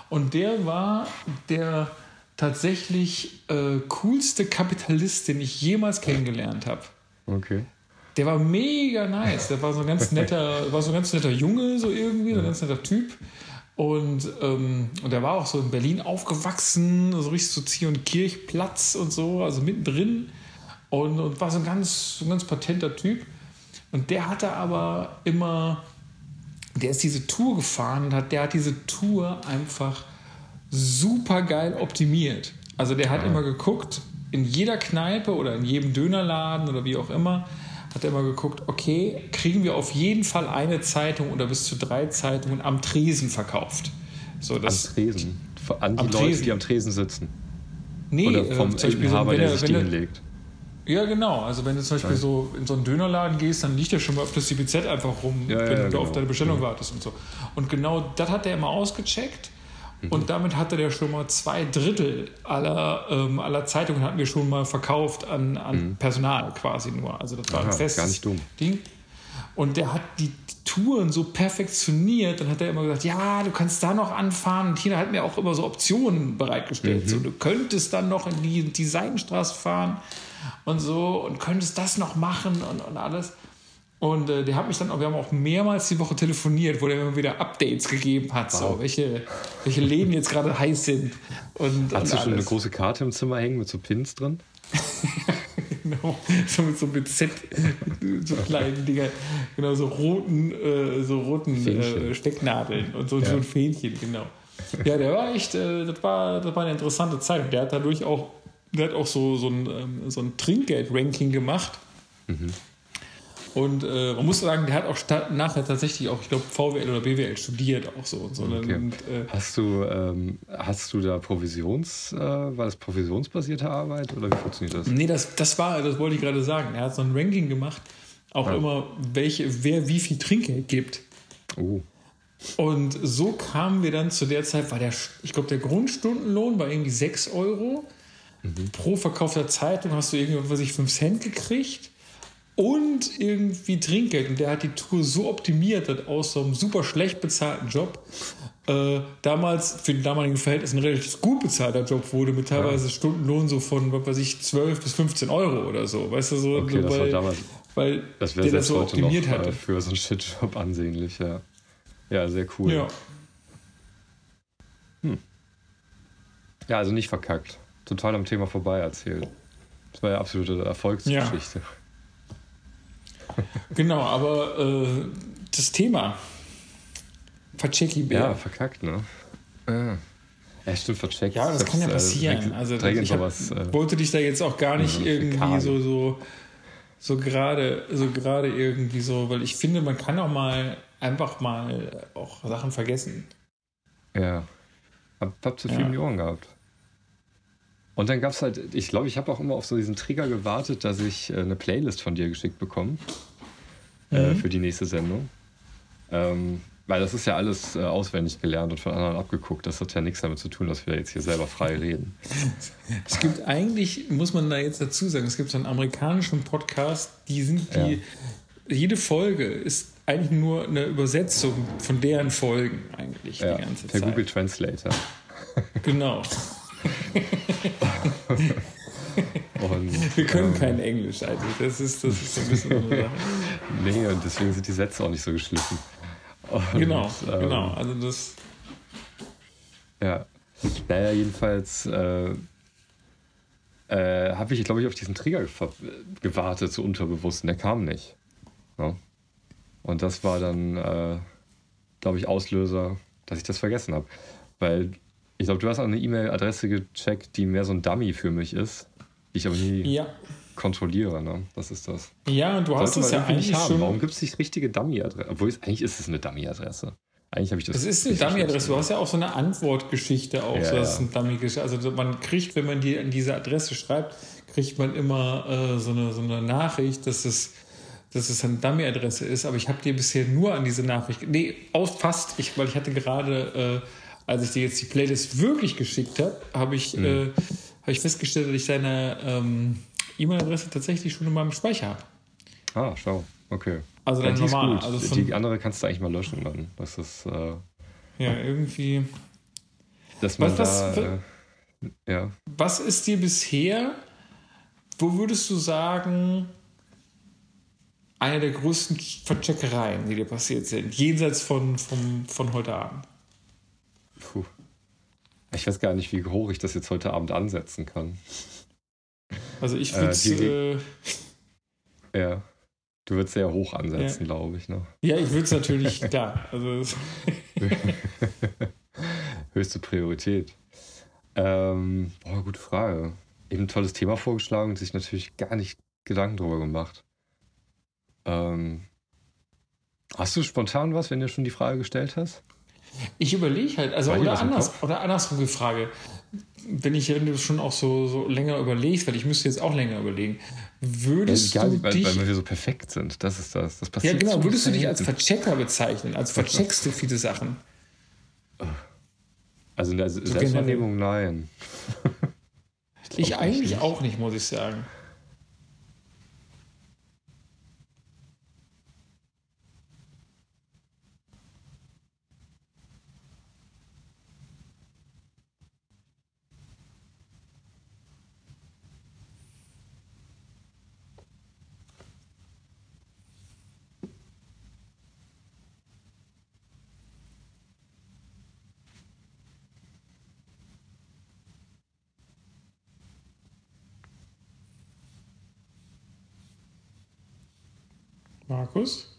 Und der war der tatsächlich äh, coolste Kapitalist, den ich jemals kennengelernt habe. Okay. Der war mega nice. Der war so ein ganz netter, war so ein ganz netter Junge, so irgendwie, so ein ganz netter Typ. Und, ähm, und der war auch so in Berlin aufgewachsen, so richtig so Zieh- und Kirchplatz und so, also mittendrin. Und, und war so ein ganz, so ein ganz patenter Typ. Und der hatte aber immer, der ist diese Tour gefahren und hat, der hat diese Tour einfach super geil optimiert. Also der hat immer geguckt, in jeder Kneipe oder in jedem Dönerladen oder wie auch immer, hat er immer geguckt, okay, kriegen wir auf jeden Fall eine Zeitung oder bis zu drei Zeitungen am Tresen verkauft. So, das, am Tresen. An die am Leute, Tresen. die am Tresen sitzen. nee, Oder äh, vom zum Beispiel so, wenn der er- sich wenn die er-. Ja, genau. Also wenn du zum Beispiel so in so einen Dönerladen gehst, dann liegt ja schon mal öfters die BZ einfach rum, Ja, wenn ja, du genau. auf deine Bestellung wartest und so. Und genau das hat er immer ausgecheckt. Mhm. Und damit hatte der schon mal zwei Drittel aller, ähm, aller Zeitungen hatten wir schon mal verkauft an, an Personal quasi nur. Also das war ein Mhm. Aha, festes nicht dumm. Ding. Und der hat die Touren so perfektioniert. Dann hat er immer gesagt, ja, du kannst da noch anfahren. Und Tina hat mir auch immer so Optionen bereitgestellt. Mhm. So, du könntest dann noch in die, die Seidenstraße fahren und so und könntest das noch machen und, und alles. Und äh, der hat mich dann, auch- wir haben auch mehrmals die Woche telefoniert, wo der immer wieder Updates gegeben hat, so, Wow. welche, welche Läden jetzt gerade heiß sind. Und, Hast du schon eine große Karte im Zimmer hängen mit so Pins drin? Genau, so mit so mit Z, so kleinen Dinger, genau, so roten, äh, so roten äh. Stecknadeln und so, Ja. so ein Fähnchen, genau. Ja, der war echt, äh, das, war, das war eine interessante Zeit. Und der hat dadurch auch, der hat auch so, so ein, ähm, so ein Trinkgeld-Ranking gemacht. Mhm. Und äh, man muss sagen, der hat auch nachher tatsächlich auch, ich glaube, VWL oder BWL studiert auch so. Und so Okay. und, äh, Hast du, ähm, hast du da Provisions, äh, war das provisionsbasierte Arbeit oder wie funktioniert das? Nee, das, das war, das wollte ich gerade sagen. Er hat so ein Ranking gemacht, auch immer, welche, wer wie viel Trinkgeld gibt. Oh, Und so kamen wir dann zu der Zeit, war der, ich glaube, der Grundstundenlohn war irgendwie 6 Euro. Pro verkaufter Zeitung hast du irgendwie, was ich, 5 Cent gekriegt. Und irgendwie Trinkgeld. Und der hat die Tour so optimiert, dass aus so einem super schlecht bezahlten Job äh, damals für den damaligen Verhältnis ein relativ gut bezahlter Job wurde, mit teilweise Stundenlohn so von, was weiß ich, 12 bis 15 Euro oder so. Weißt du, so, Okay, so weil, damals- weil das wäre der das so optimiert hatte. äh, für so einen Shitjob ansehnlich, ja. Ja, sehr cool. Ja. Ja, also nicht verkackt. Total am Thema vorbei erzählt. Das war ja absolute Erfolgsgeschichte. Genau, aber äh, das Thema Pacheki-Bär. Ja, verkackt, ne? Ja. Ja, stimmt, vercheckt. Ja, das kann ja passieren. Also ich hab, sowas. Äh, wollte dich da jetzt auch gar nicht so irgendwie so so so gerade so gerade irgendwie so, weil ich finde, man kann auch mal einfach mal auch Sachen vergessen. ja. Hab, hab zu viel Ja. um die Ohren gehabt. Und dann gab es halt, ich glaube, ich habe auch immer auf so diesen Trigger gewartet, dass ich äh, eine Playlist von dir geschickt bekomme äh, Mhm. für die nächste Sendung. Ähm, weil das ist ja alles äh, auswendig gelernt und von anderen abgeguckt. Das hat ja nichts damit zu tun, dass wir jetzt hier selber frei reden. Es gibt eigentlich, muss man da jetzt dazu sagen, es gibt so einen amerikanischen Podcast, die sind die, jede Folge ist eigentlich nur eine Übersetzung von deren Folgen eigentlich Ja, die ganze per Zeit. Google Translator. Genau. Und, Wir können ähm, kein Englisch eigentlich. Das ist, das ist so ein bisschen so. Nee, und deswegen sind die Sätze auch nicht so geschliffen. Und, Genau, ähm, genau. Also das. Ja. Naja, jedenfalls äh, äh, habe ich, glaube ich, auf diesen Trigger gefa- gewartet, so unterbewusst, und der kam nicht. Ja. Und das war dann, äh, glaube ich, Auslöser, dass ich das vergessen habe. Weil ich glaube, du hast auch eine E-Mail-Adresse gecheckt, die mehr so ein Dummy für mich ist, die ich aber nie Ja. kontrolliere. Ne? Das ist das. Ja, und du hast Sollte es man ja eigentlich haben. schon. Warum gibt es nicht richtige Dummy-Adresse? Obwohl, es, eigentlich ist es eine Dummy-Adresse. Eigentlich habe ich das. Es ist eine Dummy-Adresse. Du hast ja auch so eine Antwortgeschichte auch. Ja, so, das ist ja. ein Dummy-Geschichte. Also man kriegt, wenn man die an diese Adresse schreibt, kriegt man immer äh, so, eine, so eine Nachricht, dass es, dass es eine Dummy-Adresse ist. Aber ich habe dir bisher nur an diese Nachricht. Nee, aus fast. Ich, weil ich hatte gerade, äh, als ich dir jetzt die Playlist wirklich geschickt habe, habe ich, Mhm. äh, hab ich festgestellt, dass ich deine ähm, E-Mail-Adresse tatsächlich schon in meinem Speicher habe. Ah, schau. Okay. Also Ja, dann die ist normal. Also von, die andere kannst du eigentlich mal löschen dann. Das ist, äh, ja, irgendwie. dass man Was- da. was- äh, ja. Was ist dir bisher, wo würdest du sagen, eine der größten Vercheckereien, die dir passiert sind, jenseits von, von, von heute Abend? Puh. Ich weiß gar nicht, wie hoch ich das jetzt heute Abend ansetzen kann. Also ich würde Äh, die- Ja. Du würdest sehr hoch ansetzen, glaube ich. Ne? ja, ich würde es natürlich, klar. Also Höchste Priorität. Ähm, boah, gute Frage. Eben ein tolles Thema vorgeschlagen und sich natürlich gar nicht Gedanken drüber gemacht. Ähm, hast du spontan was, wenn du schon die Frage gestellt hast? Ich überlege halt, also oder anders, oder andersrum die Frage, wenn ich schon auch so, so länger überlegst, weil ich müsste jetzt auch länger überlegen, würdest Ja, du weil, dich weil wir so perfekt sind. Das ist das. Das Ja, passiert genau. so Würdest du dich als. Verchecker bezeichnen? Als vercheckst du viele Sachen? Also in der Selbstwahrnehmung nein. Ich glaub eigentlich nicht. auch nicht, muss ich sagen. Markus?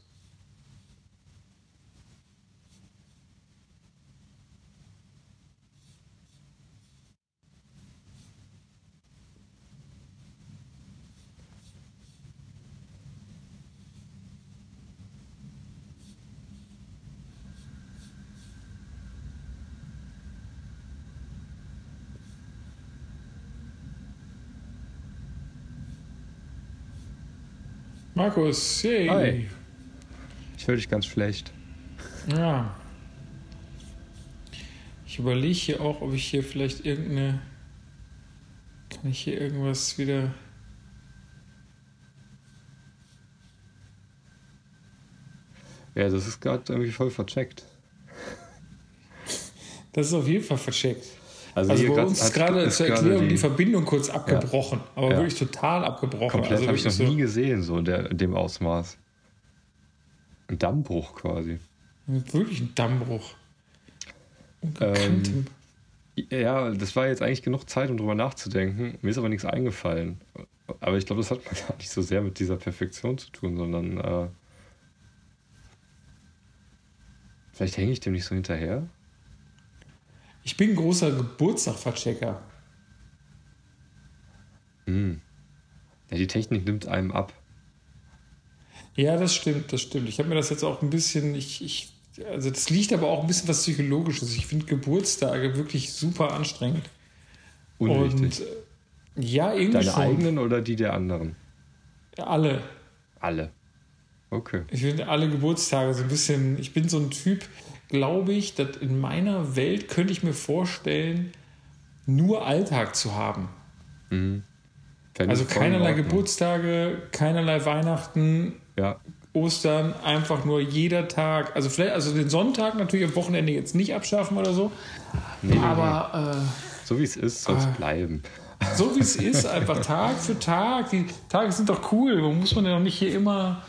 Markus, hey. Hi. Ich höre dich ganz schlecht. Ja. Ich überlege hier auch, ob ich hier vielleicht irgendeine. Kann ich hier irgendwas wieder. Ja, das ist gerade irgendwie voll vercheckt. Das ist auf jeden Fall vercheckt. Also, Also bei uns gerade zur Erklärung die, die- Verbindung kurz abgebrochen. Aber Ja. wirklich total abgebrochen. Komplett also habe ich noch wirklich nie gesehen, so in, der, in dem Ausmaß. Ein Dammbruch quasi. so, wirklich ein Dammbruch. Ungekanntem. Ja, das war jetzt eigentlich genug Zeit, um drüber nachzudenken. Mir ist aber nichts eingefallen. Aber ich glaube, das hat gar nicht so sehr mit dieser Perfektion zu tun, sondern äh, vielleicht hänge ich dem nicht so hinterher. Ich bin ein großer Geburtstagverchecker. Hm. Ja, die Technik nimmt einem ab. Ja, das stimmt, das stimmt. Ich habe mir das jetzt auch ein bisschen, ich, ich, also das liegt aber auch ein bisschen was Psychologisches. Ich finde Geburtstage wirklich super anstrengend. Unwichtig. Und äh, ja, irgendwie Deine schon. eigenen oder die der anderen? Alle. Alle. Okay. Ich finde alle Geburtstage so ein bisschen, ich bin so ein Typ, glaube ich, dass in meiner Welt könnte ich mir vorstellen, nur Alltag zu haben. Mhm. Also keinerlei. Geburtstage, keinerlei Weihnachten, Ja, Ostern, einfach nur jeder Tag. Also vielleicht, also den Sonntag natürlich am Wochenende jetzt nicht abschaffen oder so. nee, nee, Aber nee. so wie es ist, soll es Ah. bleiben. äh, so wie es ist, einfach Tag für Tag. Die Tage sind doch cool. Warum muss man ja noch nicht hier immer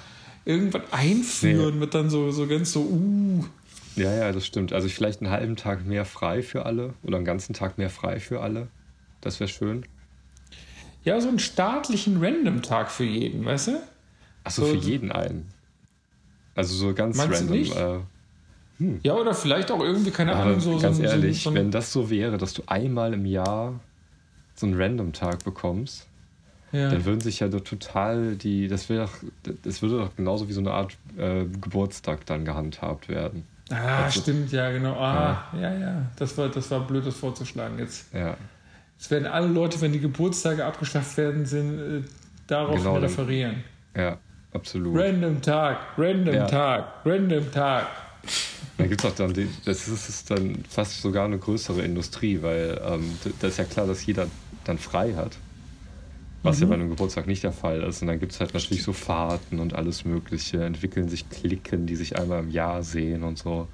irgendwas einführen mit dann so, so ganz so, uh. Ja, ja, das stimmt. Also vielleicht einen halben Tag mehr frei für alle oder einen ganzen Tag mehr frei für alle. Das wäre schön. Ja, so einen staatlichen Random-Tag für jeden, weißt du? Achso, So- für jeden einen. Also so ganz Meinst du random. nicht? Äh, Ja, oder vielleicht auch irgendwie, keine aber Ahnung, so, ganz so, ehrlich, so, wenn das so wäre, dass du einmal im Jahr so einen Random-Tag bekommst, ja. dann würden sich ja doch total die, das wäre doch, das würde doch genauso wie so eine Art äh, Geburtstag dann gehandhabt werden. Ah, Also- stimmt, ja, genau. Ah, ja, ja. Das war, das war blöd, das vorzuschlagen jetzt. Ja, Es werden alle Leute, wenn die Geburtstage abgeschafft werden, sind, äh, darauf Genau, referieren. ja, absolut. Random Tag, random Ja. Tag, random Tag. Da gibt es auch dann, die, das ist, ist dann fast sogar eine größere Industrie, weil ähm, d- das ist ja klar, dass jeder dann frei hat. Was ja Mhm. bei einem Geburtstag nicht der Fall ist. Und dann gibt es halt natürlich so Fahrten und alles Mögliche, entwickeln sich Klicken, die sich einmal im Jahr sehen und so.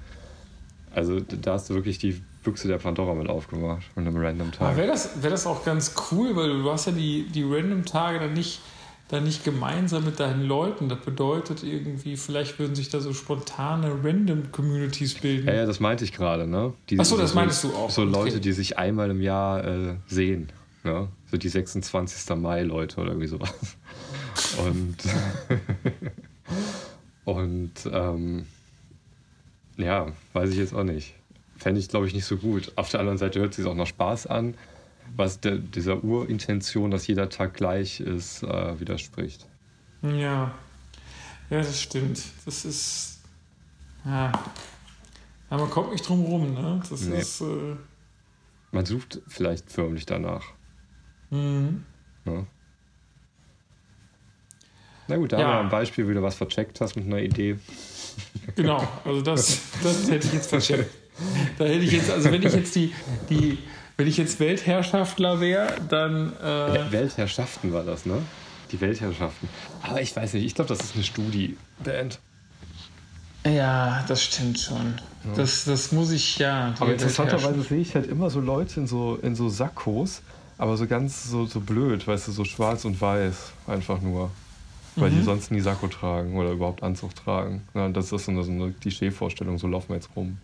Also da hast du wirklich die Büchse der Pandora mit aufgemacht von einem random Aber Tag. wäre das, wär das auch ganz cool, weil du hast ja die, die Random-Tage dann nicht da nicht gemeinsam mit deinen Leuten? Das bedeutet irgendwie, vielleicht würden sich da so spontane Random Communities bilden. Ja, ja, das meinte ich gerade, ne? Die, Achso, das meintest du auch. So okay. Leute, die sich einmal im Jahr äh, sehen. Ne? So die 26. Mai-Leute oder irgendwie sowas. Und, und ähm, ja, weiß ich jetzt auch nicht. Fände ich, glaube ich, nicht so gut. Auf der anderen Seite hört es sich auch noch Spaß an, was der, dieser Urintention, dass jeder Tag gleich ist, äh, widerspricht. Ja. Ja, das stimmt. Das ist. Ja. Aber man kommt nicht drum rum, ne? Das nee. ist. Äh man sucht vielleicht förmlich danach. Mhm. Ja. Na gut, da ja. haben wir ein Beispiel, wie du was vercheckt hast mit einer Idee. Genau, also das, das hätte ich jetzt vercheckt. Da hätte ich jetzt, also wenn ich jetzt die, die wenn ich jetzt Weltherrschaftler wäre, dann. Äh Weltherrschaften war das, ne? Die Weltherrschaften. Aber ich weiß nicht, ich glaube, das ist eine Studi-Band. Ja, das stimmt schon. Ja. Das, das muss ich ja. Aber interessanterweise sehe ich halt immer so Leute in so, in so Sakkos, aber so ganz so, so blöd, weißt du, so schwarz und weiß einfach nur. Weil mhm. die sonst nie Sakko tragen oder überhaupt Anzug tragen. Ja, das ist so eine, so eine Klischee-Vorstellung, so laufen wir jetzt rum.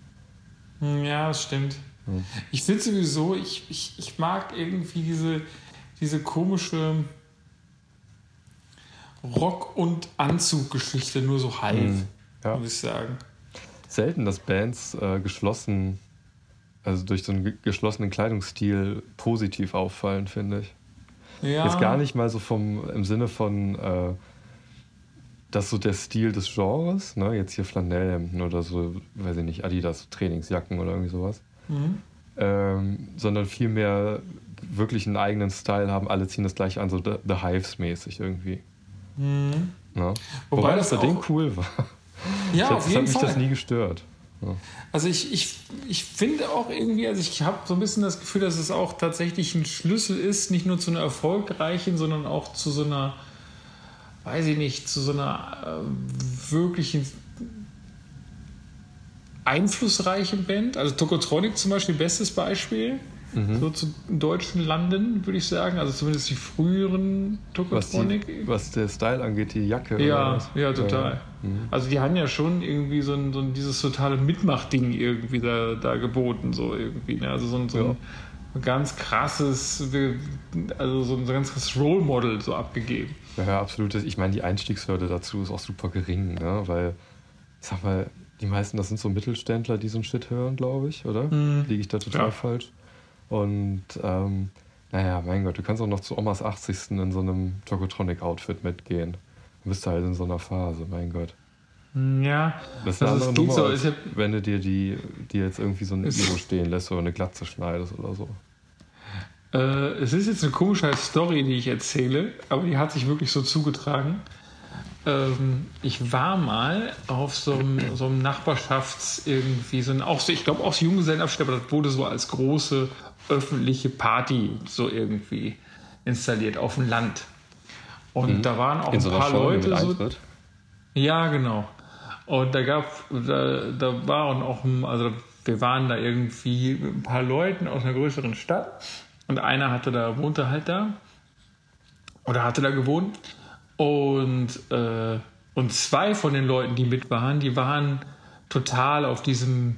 Hm, ja, das stimmt. Ja. Ich finde sowieso, ich, ich, ich mag irgendwie diese, diese komische Rock- und Anzuggeschichte nur so halb, mhm. ja. muss ich sagen. Selten, dass Bands äh, geschlossen, also durch so einen geschlossenen Kleidungsstil positiv auffallen, finde ich. Ja. Jetzt gar nicht mal so vom, im Sinne von, äh, das so der Stil des Genres, ne? jetzt hier Flanellhemden oder so, weiß ich nicht, Adidas Trainingsjacken oder irgendwie sowas. Mhm. Ähm, sondern vielmehr wirklich einen eigenen Style haben, alle ziehen das gleich an, so The, The Hives-mäßig irgendwie. Mhm. Ne? Wobei, Wobei das bei denen cool war. Ja, das, auf jeden hat mich Fall. das nie gestört. Also ich, ich, ich finde auch irgendwie, also ich habe so ein bisschen das Gefühl, dass es auch tatsächlich ein Schlüssel ist, nicht nur zu einer erfolgreichen, sondern auch zu so einer weiß ich nicht, zu so einer äh, wirklichen einflussreichen Band. Also Tokotronic zum Beispiel, bestes Beispiel. Mhm. So zu deutschen Landen, würde ich sagen. Also zumindest die früheren Tokotronic. Was, die, was der Style angeht, die Jacke. Ja, ja, total. Ja. Mhm. Also die haben ja schon irgendwie so, ein, so ein, dieses totale Mitmachding irgendwie da, da geboten, so irgendwie. Ne? Also so ein, so ein ganz krasses, also so ein ganz krasses Role Model so abgegeben. Ja, absolut. Ich meine, die Einstiegshürde dazu ist auch super gering, ne? weil, ich sag mal, die meisten, das sind so Mittelständler, die so ein Shit hören, glaube ich, oder? Mhm. Liege ich da total ja. falsch? Und ähm, naja, mein Gott, du kannst auch noch zu Omas 80. in so einem Tokotronic-Outfit mitgehen. Du bist halt in so einer Phase, mein Gott. Hm, ja, das ist eine also andere Nummer, so. als wenn du dir die, die jetzt irgendwie so ein Iro stehen lässt oder eine Glatze schneidest oder so. Äh, es ist jetzt eine komische Story, die ich erzähle, aber die hat sich wirklich so zugetragen. Ähm, ich war mal auf so einem, so einem Nachbarschafts- irgendwie, so ein, auch so, ich glaube auch so Junggesellenabschied, aber das wurde so als große öffentliche Party so irgendwie installiert auf dem Land. Und mhm. da waren auch In ein so paar Leute. So, ja, genau. Und da gab, da, da waren auch, also wir waren da irgendwie mit ein paar Leuten aus einer größeren Stadt und einer hatte da, wohnte halt da oder hatte da gewohnt und, äh, und zwei von den Leuten, die mit waren, die waren total auf diesem,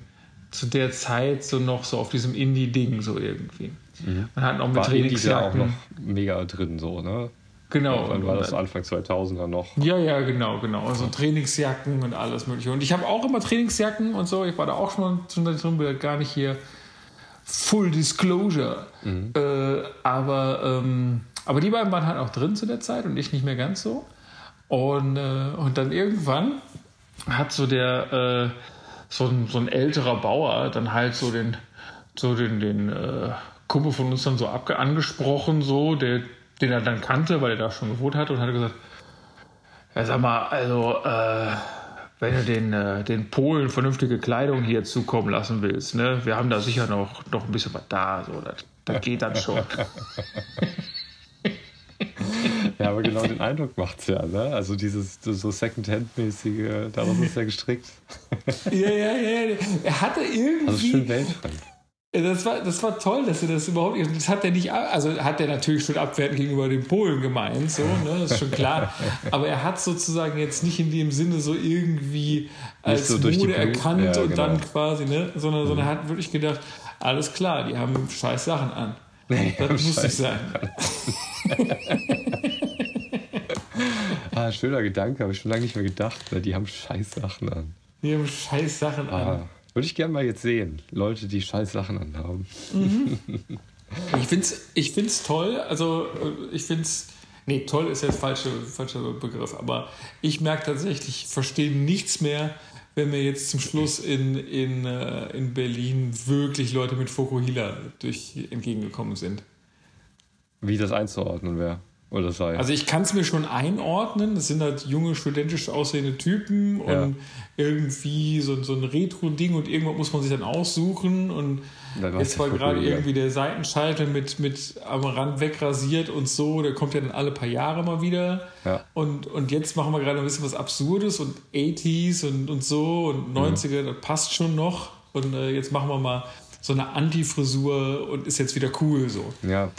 zu der Zeit so noch so auf diesem Indie-Ding so irgendwie. Mhm. Man hat noch mit Trainingsjacken. auch noch mega drin so, ne? Genau. Wann war das Anfang 2000er noch? Ja, ja, genau, genau. Also Trainingsjacken und alles Mögliche. Und ich habe auch immer Trainingsjacken und so. Ich war da auch schon, schon drin, bin gar nicht hier Full Disclosure. Mhm. Äh, aber, ähm, aber die beiden waren halt auch drin zu der Zeit und ich nicht mehr ganz so. Und, äh, und dann irgendwann hat so der äh, so, ein, so ein älterer Bauer dann halt so den, so den, den äh, Kumpel von uns dann so abge angesprochen, so, der den er dann kannte, weil er da schon gewohnt hat und hat gesagt, ja, sag mal, also äh, wenn du den, äh, den Polen vernünftige Kleidung hier zukommen lassen willst, ne, wir haben da sicher noch, noch ein bisschen was da, so, das, das geht dann schon. ja, aber genau den Eindruck macht es ja, ne? Also dieses so Second-Hand-mäßige, daraus ist er gestrickt. ja, ja, ja. Er hatte irgendwie. Also schön weltfremd. Das war, das war toll, dass er das überhaupt Das hat er nicht, also hat er natürlich schon abwertend gegenüber den Polen gemeint, so, ne, das ist schon klar. Aber er hat sozusagen jetzt nicht in dem Sinne so irgendwie als so Mode erkannt ja, und genau. dann quasi, ne, sondern, mhm. sondern er hat wirklich gedacht, alles klar, die haben scheiß Sachen an. Nee, das muss nicht sein. Ah, schöner Gedanke, habe ich schon lange nicht mehr gedacht. Ne? Die haben scheiß Sachen an. Die haben scheiß Sachen ah, an. Würde ich gerne mal jetzt sehen. Leute, die scheiß Sachen anhaben. Mhm. ich finde es ich find's toll. Also, äh, ich finde es. Nee, toll ist jetzt falscher falsche Begriff. Aber ich merke tatsächlich, ich verstehe nichts mehr, wenn mir jetzt zum Schluss in, in, äh, in Berlin wirklich Leute mit Fokuhila durch entgegengekommen sind. Wie das einzuordnen wäre. Oder sei. Also ich kann es mir schon einordnen. Das sind halt junge, studentisch aussehende Typen ja. und irgendwie so, so ein Retro-Ding und irgendwas muss man sich dann aussuchen. Und dann jetzt war gerade irgendwie der Seitenschalter mit, mit am Rand wegrasiert und so. Der kommt ja dann alle paar Jahre mal wieder. Ja. Und, und jetzt machen wir gerade ein bisschen was Absurdes und 80s und, und so und 90er, mhm. das passt schon noch. Und äh, jetzt machen wir mal so eine Anti-Frisur und ist jetzt wieder cool so. Ja,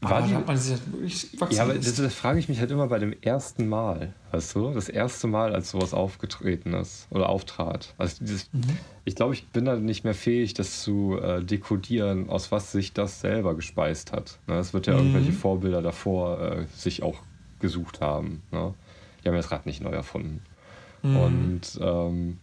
war die, hat man sich halt wirklich Ja, aber das, das, frage ich mich halt immer bei dem ersten Mal, weißt du? Das erste Mal, als sowas aufgetreten ist oder auftrat. Also dieses, mhm. Ich glaube, ich bin da nicht mehr fähig, das zu äh, dekodieren, aus was sich das selber gespeist hat. Ne? Es wird ja mhm. irgendwelche Vorbilder davor äh, sich auch gesucht haben. Ne? Die haben das Rad nicht neu erfunden. Mhm. Und ähm,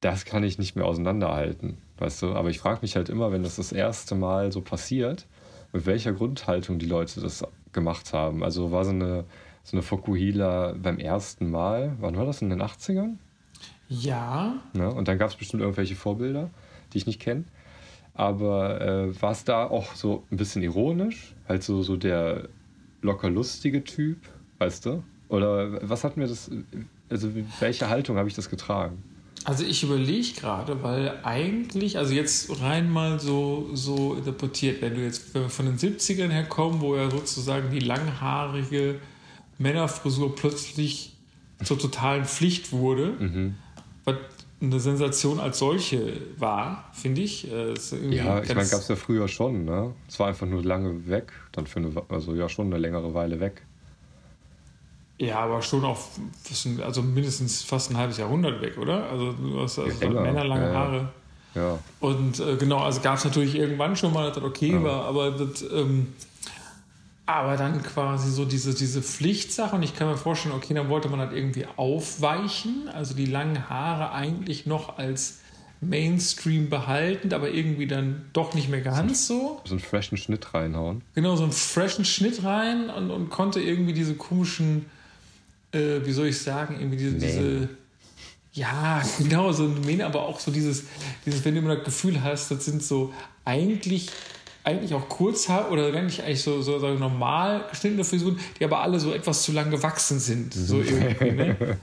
das kann ich nicht mehr auseinanderhalten, weißt du? Aber ich frage mich halt immer, wenn das das erste Mal so passiert, mit welcher Grundhaltung die Leute das gemacht haben. Also war so eine, so eine Fokuhila beim ersten Mal, wann war das, in den 80ern? Ja. ja und dann gab es bestimmt irgendwelche Vorbilder, die ich nicht kenne. Aber äh, war es da auch so ein bisschen ironisch? Halt so, so der locker lustige Typ, weißt du? Oder was hat mir das, also welche Haltung habe ich das getragen? Also ich überlege gerade, weil eigentlich, also jetzt rein mal so, so interpretiert, wenn du jetzt wenn wir von den 70ern herkommen, wo ja sozusagen die langhaarige Männerfrisur plötzlich zur totalen Pflicht wurde, mhm. was eine Sensation als solche war, finde ich. Äh, ja, ich meine, gab es ja früher schon, ne? Es war einfach nur lange weg, dann für eine, also ja schon eine längere Weile weg. Ja, aber schon auch also mindestens fast ein halbes Jahrhundert weg, oder? Also du hast also ja, Männer lange ja, Haare. Ja. Und äh, genau, also gab es natürlich irgendwann schon mal, dass das okay ja. war, aber das, ähm, aber dann quasi so diese, diese Pflichtsache und ich kann mir vorstellen, okay, dann wollte man halt irgendwie aufweichen, also die langen Haare eigentlich noch als Mainstream behalten, aber irgendwie dann doch nicht mehr ganz so. So einen freshen Schnitt reinhauen. Genau, so einen freshen Schnitt rein und, und konnte irgendwie diese komischen äh, wie soll ich sagen, irgendwie diese, diese ja, genau, so ein Mähne, aber auch so dieses, dieses, wenn du immer das Gefühl hast, das sind so eigentlich, eigentlich auch Kurzhaar oder eigentlich, eigentlich so, so, so normal geschnittene Frisuren, die aber alle so etwas zu lang gewachsen sind. So irgendwie, ne?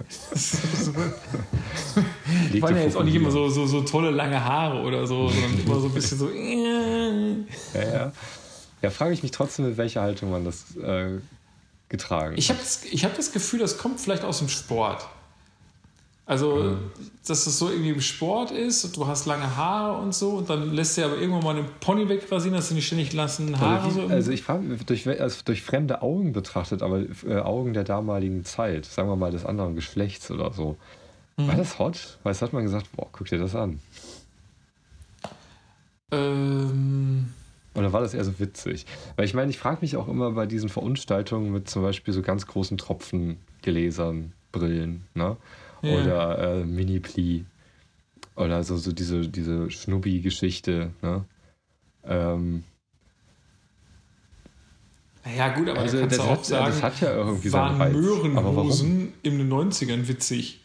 Die waren ja jetzt auch nicht immer so, so, so tolle lange Haare oder so, sondern immer so ein bisschen so. ja, ja. Ja, frage ich mich trotzdem, mit welcher Haltung man das äh, getragen. Ich habe das, hab das Gefühl, das kommt vielleicht aus dem Sport. Also, mhm. dass es so irgendwie im Sport ist, und du hast lange Haare und so, und dann lässt du aber irgendwann mal einen Pony wegrasieren, dass du nicht ständig lassen Haare also, so. Also, ich frage durch, also durch fremde Augen betrachtet, aber äh, Augen der damaligen Zeit, sagen wir mal des anderen Geschlechts oder so. Mhm. War das hot? Weil es hat man gesagt, boah, guck dir das an. Ähm. Oder war das eher so witzig? Weil ich meine, ich frage mich auch immer bei diesen Verunstaltungen mit zum Beispiel so ganz großen Tropfengläsern, Brillen, ne? Ja. Oder äh, Mini-Pli. Oder so, so diese, diese Schnubbi-Geschichte, ne? Ähm, naja, gut, aber also, kannst du auch hat, sagen, das hat ja irgendwie waren Reiz. Möhrenhosen in den 90ern witzig.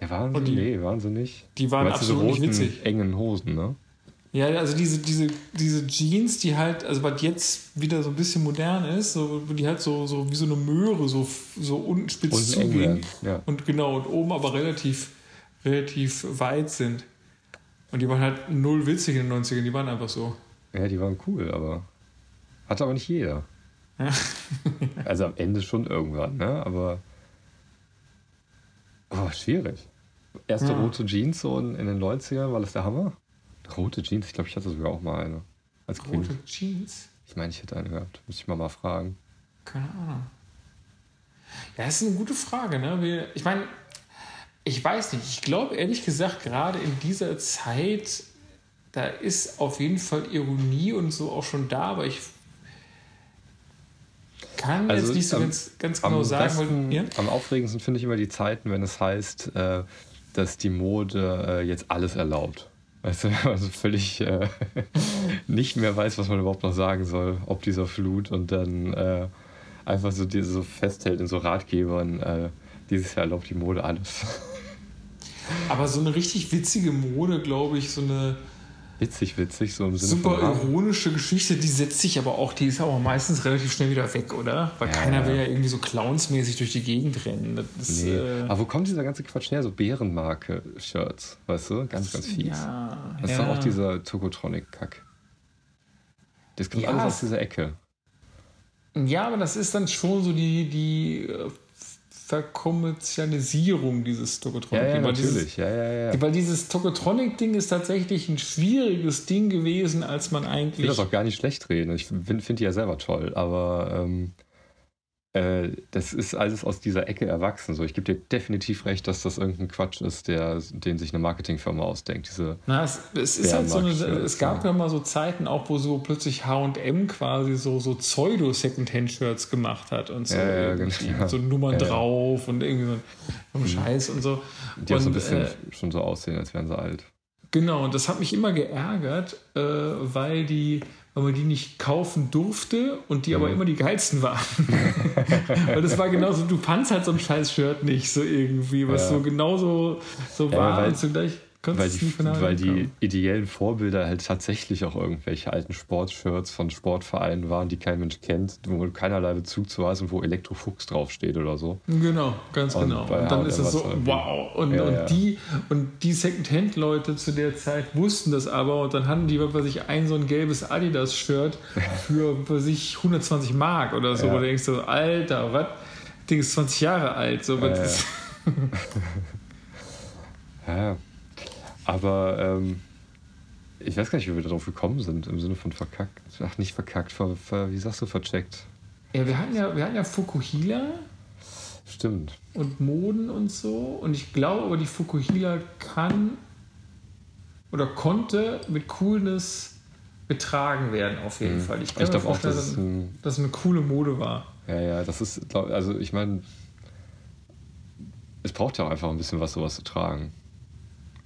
Ja, waren sie? Die, nee, waren sie nicht. Die waren absolut so nicht witzig. engen Hosen, ne? Ja, also diese, diese, diese Jeans, die halt, also was jetzt wieder so ein bisschen modern ist, so, die halt so, so wie so eine Möhre, so, so unten spitz zugehen. Ja. Und genau, und oben aber relativ, relativ weit sind. Und die waren halt null witzig in den 90ern, die waren einfach so. Ja, die waren cool, aber hatte aber nicht jeder. Ja. also am Ende schon irgendwann, ne? Aber oh, schwierig. Erste ja. rote Jeans so in, in den 90ern, war das der Hammer? Rote Jeans, ich glaube, ich hatte sogar auch mal eine. Als Kind. Rote Jeans? Ich meine, ich hätte eine gehabt. Muss ich mal mal fragen. Keine Ahnung. Ja, das ist eine gute Frage. Ne? Ich meine, ich weiß nicht. Ich glaube ehrlich gesagt, gerade in dieser Zeit, da ist auf jeden Fall Ironie und so auch schon da, aber ich kann Also jetzt nicht so am- ganz, ganz genau sagen. besten, ja? am aufregendsten finde ich immer die Zeiten, wenn es heißt, äh, dass die Mode äh, jetzt alles erlaubt. Weißt du, wenn man so völlig äh, nicht mehr weiß, was man überhaupt noch sagen soll, ob dieser Flut und dann äh, einfach so, diese, so festhält in so Ratgebern, äh, dieses Jahr erlaubt die Mode alles. Aber so eine richtig witzige Mode, glaube ich, so eine Witzig, witzig, so im Sinne super von. ironische Geschichte, die setzt sich aber auch, die ist aber meistens relativ schnell wieder weg, oder? Weil Ja, keiner ja. will ja irgendwie so clownsmäßig durch die Gegend rennen. Ist, Nee. äh, Aber wo kommt dieser ganze Quatsch her? So Bärenmarke-Shirts, weißt du? Ganz, ganz fies. ja, Das ist doch auch dieser Tokotronic-Kack. Das kommt Ja, alles es- aus dieser Ecke. Ja, aber das ist dann schon so die, die äh, Verkommerzialisierung dieses Tokotronic. Ja, ja, weil dieses- natürlich. Ja, ja, ja. Weil dieses Tokotronic-Ding ist tatsächlich ein schwieriges Ding gewesen, als man Ich will eigentlich. das auch gar nicht schlecht reden. Ich finde find die ja selber toll, aber ähm, äh, das ist alles aus dieser Ecke erwachsen. So, ich gebe dir definitiv recht, dass das irgendein Quatsch ist, der, den sich eine Marketingfirma ausdenkt. Diese, Na, es, es ist halt so eine, es gab ja mal so Zeiten auch, wo so plötzlich H&M quasi so, so Pseudo-Secondhand-Shirts gemacht hat und so, Ja, ja, genau. mit so Nummern Ja, drauf und irgendwie so ein, so ein Scheiß und so. die auch so ein Und, bisschen äh, schon so aussehen, als wären sie alt. Genau, und das hat mich immer geärgert, äh, weil, die, weil man die nicht kaufen durfte und die aber Mhm. immer die geilsten waren. weil das war genauso, du fandst halt so ein scheiß Shirt nicht so irgendwie, was Ja. so genauso so Ja, war und zugleich konntest Weil du die, weil die ideellen Vorbilder halt tatsächlich auch irgendwelche alten Sportshirts von Sportvereinen waren, die kein Mensch kennt, wo keinerlei Bezug zu hast und wo Elektrofuchs draufsteht oder so. Genau, ganz Und genau. Und dann ist es so, irgendwie- wow. Und, Ja, und, ja. die, und die Secondhand-Leute zu der Zeit wussten das aber und dann hatten die, was weiß ich, ein so ein gelbes Adidas-Shirt für, was weiß ich, 120 Mark oder so. Ja. Wo du denkst so, Alter, was? Das Ding ist 20 Jahre alt. So, was Ja, aber ähm, ich weiß gar nicht, wie wir darauf gekommen sind, im Sinne von verkackt. Ach, nicht verkackt, ver, ver, wie sagst du, vercheckt? ja, wir hatten ja, wir hatten ja Fukuhila Stimmt. und Moden und so. Und ich glaube aber, die Fukuhila kann oder konnte mit Coolness getragen werden, auf jeden Fall. Ich kann Ich mir glaube auch, dass es ein, dass es eine coole Mode war. Ja, ja, das ist, also ich meine, es braucht ja auch einfach ein bisschen was, sowas zu tragen.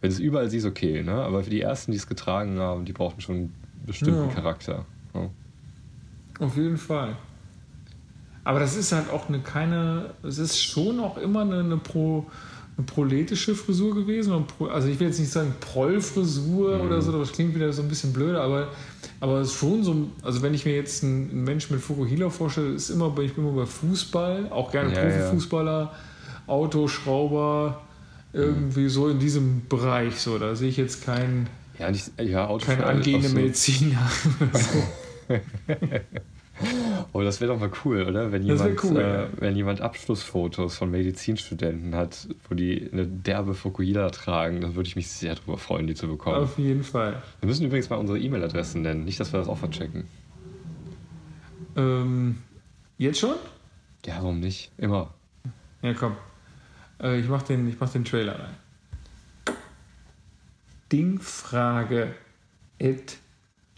Wenn es überall siehst, okay, ne? Aber für die ersten, die es getragen haben, die brauchten schon einen bestimmten Ja. Charakter. Ja. Auf jeden Fall. Aber das ist halt auch eine keine, es ist schon auch immer eine, eine, pro, eine proletische Frisur gewesen. Also ich will jetzt nicht sagen Prollfrisur oder so, das klingt wieder so ein bisschen blöd, aber, aber es ist schon so, also wenn ich mir jetzt einen, einen Menschen mit Fukuhila vorstelle, ist immer, ich bin immer bei Fußball, auch gerne Ja, ja. Profifußballer, Autoschrauber, irgendwie so in diesem Bereich. So, da sehe ich jetzt keinen Ja, nicht, ja Auto kein auch angehende so- Mediziner. Oh, das wäre doch mal cool, oder? Wenn jemand, cool, äh, ja. wenn jemand Abschlussfotos von Medizinstudenten hat, wo die eine derbe Fukuhila tragen, dann würde ich mich sehr darüber freuen, die zu bekommen. Auf jeden Fall. Wir müssen übrigens mal unsere E-Mail-Adressen nennen, nicht, dass wir das auch verchecken. Ähm, jetzt schon? Ja, warum nicht? Immer. Ja, komm. Äh, ich mach den, ich mach den Trailer rein. Dingfrage at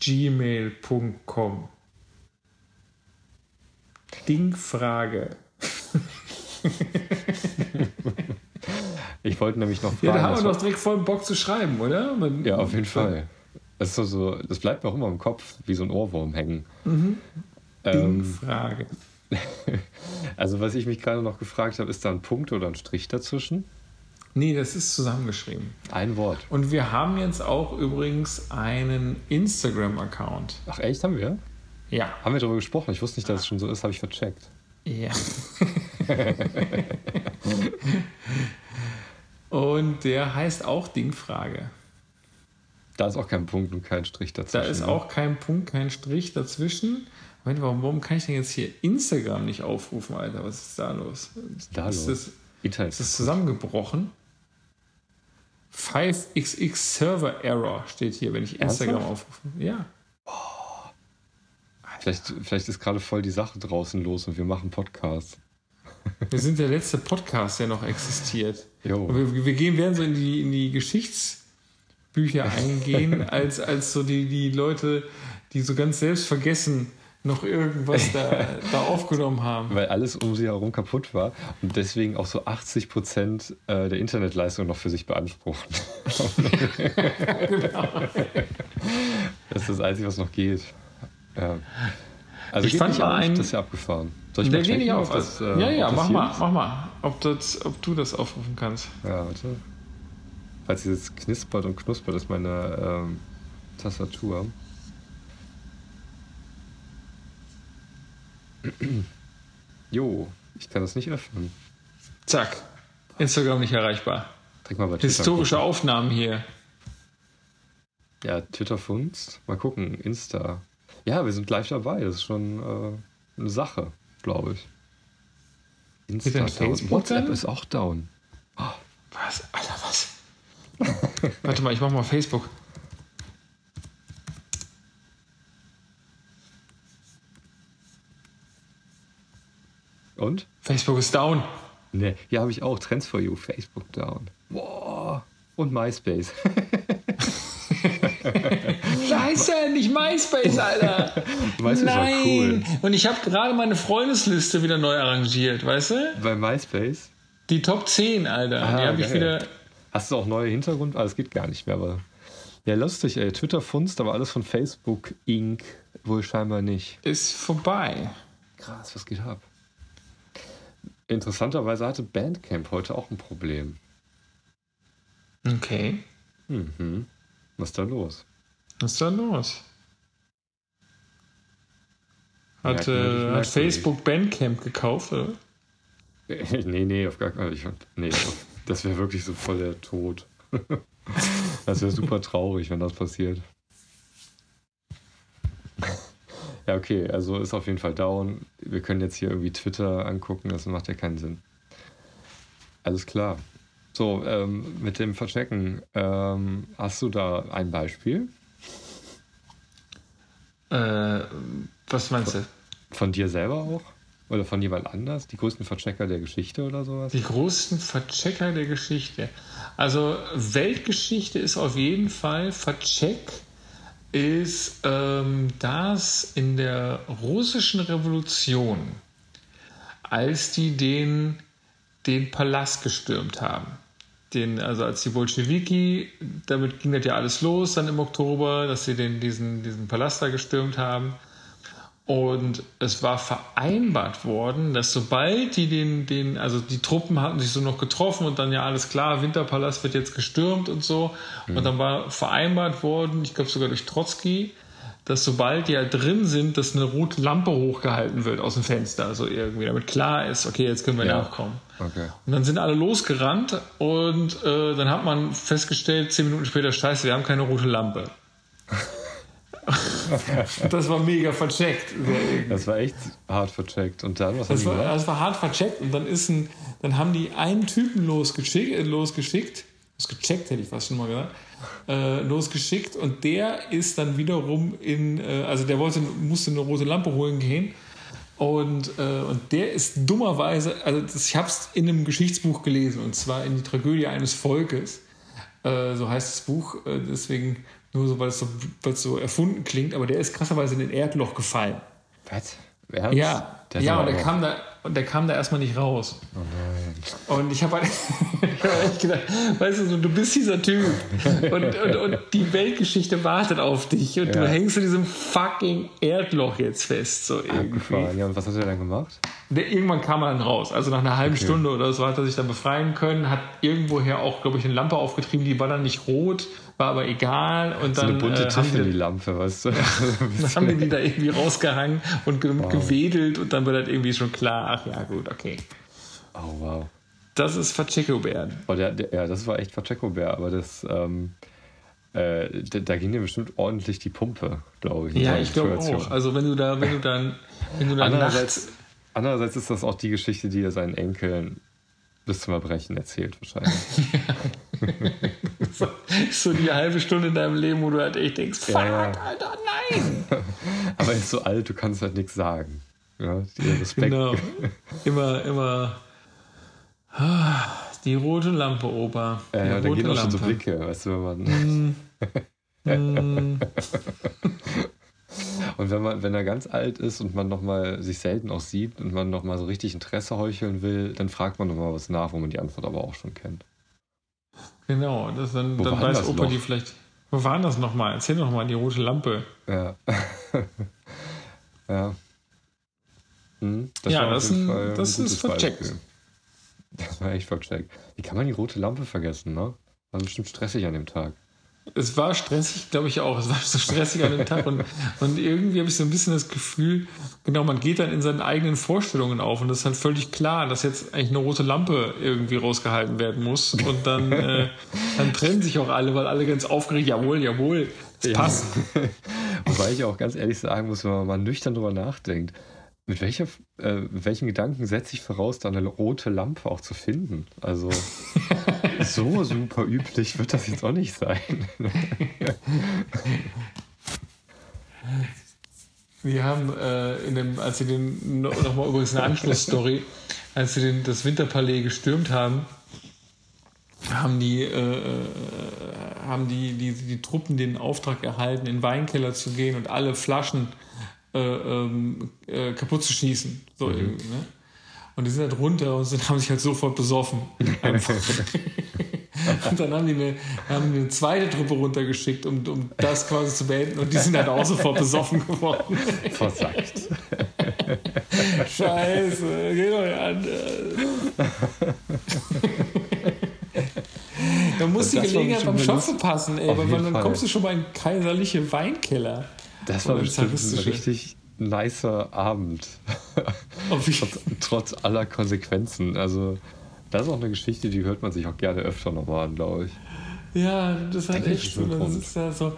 gmail.com Dingfrage. Ich wollte nämlich noch fragen. Ja, da haben wir doch direkt voll Bock zu schreiben, oder? Man- Ja, auf jeden Fall. Das, so, so, das bleibt mir auch immer im Kopf, wie so ein Ohrwurm hängen. Ähm, Dingfrage. also, was ich mich gerade noch gefragt habe, ist da ein Punkt oder ein Strich dazwischen? Nee, das ist zusammengeschrieben. Ein Wort. Und wir haben jetzt auch übrigens einen Instagram-Account. Ach, echt? Haben wir? Ja. Haben wir darüber gesprochen? Ich wusste nicht, dass es schon so ist, habe ich vercheckt. Ja. Und der heißt auch Dingfrage. Da ist auch kein Punkt und kein Strich dazwischen. Da ist ne? auch kein Punkt, kein Strich dazwischen. Moment, warum, warum kann ich denn jetzt hier Instagram nicht aufrufen, Alter? Was ist da los? da ist, los? das, ist das zusammengebrochen? 5xx Server Error steht hier, wenn ich Instagram Ernsthaft? aufrufe. Ja. Vielleicht, vielleicht ist gerade voll die Sache draußen los und wir machen Podcasts. Wir sind der letzte Podcast, der noch existiert. Wir, wir gehen, werden so in die, in die Geschichtsbücher eingehen, als, als so die, die Leute, die so ganz selbst vergessen, noch irgendwas da, da aufgenommen haben. Weil alles um sie herum kaputt war und deswegen auch so 80 Prozent äh, der Internetleistung noch für sich beanspruchen. Das ist das Einzige, was noch geht. Ja. Also Ich fand nicht mal auf, einen- das ist ja abgefahren. Soll ich Der mal geht nicht checken, auf. das, äh, ja, ja, mach mal, ist? mach mal. Ob, das, ob du das aufrufen kannst. Ja, warte. Falls es jetzt knispert und knuspert, ist meine ähm, Tastatur. Jo, ich kann das nicht öffnen. Zack. Instagram nicht erreichbar. Trink mal bei Twitter. Historische Aufnahmen hier. Ja, Twitter Funst. Mal gucken, Insta. Ja, wir sind live dabei. Das ist schon äh, eine Sache, glaube ich. Insta down. WhatsApp dann? ist auch down. Was? Alter, was? Warte mal, ich mach mal Facebook. Und? Facebook ist down. Ne, hier habe ich auch Trends for You, Facebook down. Boah. Und MySpace. Scheiße, nicht MySpace, Alter. MySpace war cool. Und ich habe gerade meine Freundesliste wieder neu arrangiert, weißt du? Bei MySpace. Die Top 10, Alter. Ah, die habe ich wieder. Hast du auch neue Hintergrund? Ah, das geht gar nicht mehr, aber. Ja, lustig, ey. Twitter funzt, aber alles von Facebook Inc. wohl scheinbar nicht. Ist vorbei. Krass, was geht ab? Interessanterweise hatte Bandcamp heute auch ein Problem. Okay. Mhm. Was ist da los? Was ist da los? Hat, äh, hat. Facebook Bandcamp gekauft, oder? nee, nee, auf gar keinen Fall. Nee, das wäre wirklich so voll der Tod. Das wäre super traurig, wenn das passiert. Ja, okay, also ist auf jeden Fall down. Wir können jetzt hier irgendwie Twitter angucken, das macht ja keinen Sinn. Alles klar. So, ähm, mit dem Verchecken, ähm, hast du da ein Beispiel Äh, was meinst du? von dir selber auch? Oder von jemand anders? Die größten Verchecker der Geschichte oder sowas? Die größten Verchecker der Geschichte. Also Weltgeschichte ist auf jeden Fall Vercheck ist ähm, das in der russischen Revolution, als die den, den Palast gestürmt haben. Den, also als die Bolschewiki, damit ging das ja alles los dann im Oktober, dass sie den, diesen, diesen Palast da gestürmt haben. Und es war vereinbart worden, dass sobald die den, den, also die Truppen hatten sich so noch getroffen und dann ja alles klar, Winterpalast wird jetzt gestürmt und so. Und dann war vereinbart worden, ich glaube sogar durch Trotzki, dass sobald die ja drin sind, dass eine rote Lampe hochgehalten wird aus dem Fenster. Also irgendwie, damit klar ist, okay, jetzt können wir Ja. nachkommen. Okay. Und dann sind alle losgerannt und äh, dann hat man festgestellt, zehn Minuten später, scheiße, wir haben keine rote Lampe. das war mega vercheckt. Das war echt hart vercheckt. Und dann, was haben Das die war, das war hart vercheckt. Und dann ist ein, dann haben die einen Typen losgeschickt, äh, losgeschickt, losgecheckt hätte ich fast schon mal gesagt, äh, losgeschickt. Und der ist dann wiederum in, äh, also der wollte, musste eine rote Lampe holen gehen. Und, äh, und der ist dummerweise, also das, ich habe es in einem Geschichtsbuch gelesen. Und zwar in die Tragödie eines Volkes, äh, so heißt das Buch, äh, deswegen nur so, weil es so, weil es so erfunden klingt, aber der ist krasserweise in ein Erdloch gefallen. Was? Ernst? Ja, Der ja und, der kam da, und der kam da erstmal nicht raus. Oh nein. Und ich habe halt, ich hab echt gedacht, weißt du, so, du bist dieser Typ und, und, und die Weltgeschichte wartet auf dich und Ja. du hängst in diesem fucking Erdloch jetzt fest. So irgendwie. Abgefahren. Ja, und was hat er dann gemacht? Der, irgendwann kam er dann raus. Also nach einer halben Okay. Stunde oder so hat er sich dann befreien können, hat irgendwoher auch, glaube ich, eine Lampe aufgetrieben, die war dann nicht rot, war aber egal. Und So dann, eine bunte äh, haben, die, Tiffany-Lampe, weißt du? dann haben die die da irgendwie rausgehangen und ge gewedelt und dann war das irgendwie schon klar, ach ja, gut, okay. oh, wow. Das ist Vercheco-Bären. Oh, der, der, ja, das war echt Pacheco-Bär, aber das, ähm, äh, da, da ging dir bestimmt ordentlich die Pumpe, glaube ich. in Ja, ich glaube auch. Also wenn du da, wenn du dann, wenn du dann Andererseits, nachts, andererseits ist das auch die Geschichte, die er seinen Enkeln bis zum Erbrechen erzählt, wahrscheinlich. so, so die halbe Stunde in deinem Leben, wo du halt echt denkst, fuck, Ja. Alter, nein. Aber er ist so alt, du kannst halt nichts sagen. Ja, Respekt. Genau. Immer, immer. Die rote Lampe, Opa. Die Ja, ja, da rote gehen auch schon so Lampe. Blicke, weißt du, wenn man. Mm, Und wenn man, wenn er ganz alt ist und man nochmal sich selten auch sieht und man nochmal so richtig Interesse heucheln will, dann fragt man nochmal was nach, wo man die Antwort aber auch schon kennt. Genau, das dann, Wo dann weiß das Opa Loch? die vielleicht. Wo war das nochmal? Erzähl doch mal, die rote Lampe. Ja. ja. Hm, Ja, war auf das ein- ein das ist vercheckt. Beispiel. Das war echt vercheckt. Wie kann man die rote Lampe vergessen, ne? War bestimmt stressig an dem Tag. Es war stressig, glaube ich auch. Es war so stressig an dem Tag und, und irgendwie habe ich so ein bisschen das Gefühl, genau, man geht dann in seinen eigenen Vorstellungen auf und das ist halt völlig klar, dass jetzt eigentlich eine rote Lampe irgendwie rausgehalten werden muss und dann, äh, dann trennen sich auch alle, weil alle ganz aufgeregt, jawohl, jawohl, es Ja. passt. Wobei ich auch ganz ehrlich sagen muss, wenn man mal nüchtern drüber nachdenkt, mit, welcher, äh, welchen Gedanken setze ich voraus, da eine rote Lampe auch zu finden? Also so super üblich wird das jetzt auch nicht sein. Wir haben äh, in dem, als sie den, nochmal übrigens eine Anschlussstory, als sie den, das Winterpalais gestürmt haben, haben die, äh, äh, haben die, die, die Truppen den Auftrag erhalten, in den Weinkeller zu gehen und alle Flaschen äh, ähm, äh, kaputt zu schießen. So irgendwie, ne? Und die sind halt runter und sind, haben sich halt sofort besoffen. Und dann haben die, eine, haben die eine zweite Truppe runtergeschickt, um, um das quasi zu beenden. Und die sind halt auch sofort besoffen geworden. Versagt. Scheiße, geht euch an. Da muss die Das war Gelegenheit beim Schopfe passen, ey, weil man, dann kommst du schon mal in kaiserliche Weinkeller. Das war bestimmt ein richtig nicer Abend. Trotz, trotz aller Konsequenzen. Also, das ist auch eine Geschichte, die hört man sich auch gerne öfter nochmal an, glaube ich. Ja, das hat Denke ich, echt so. ist ja so.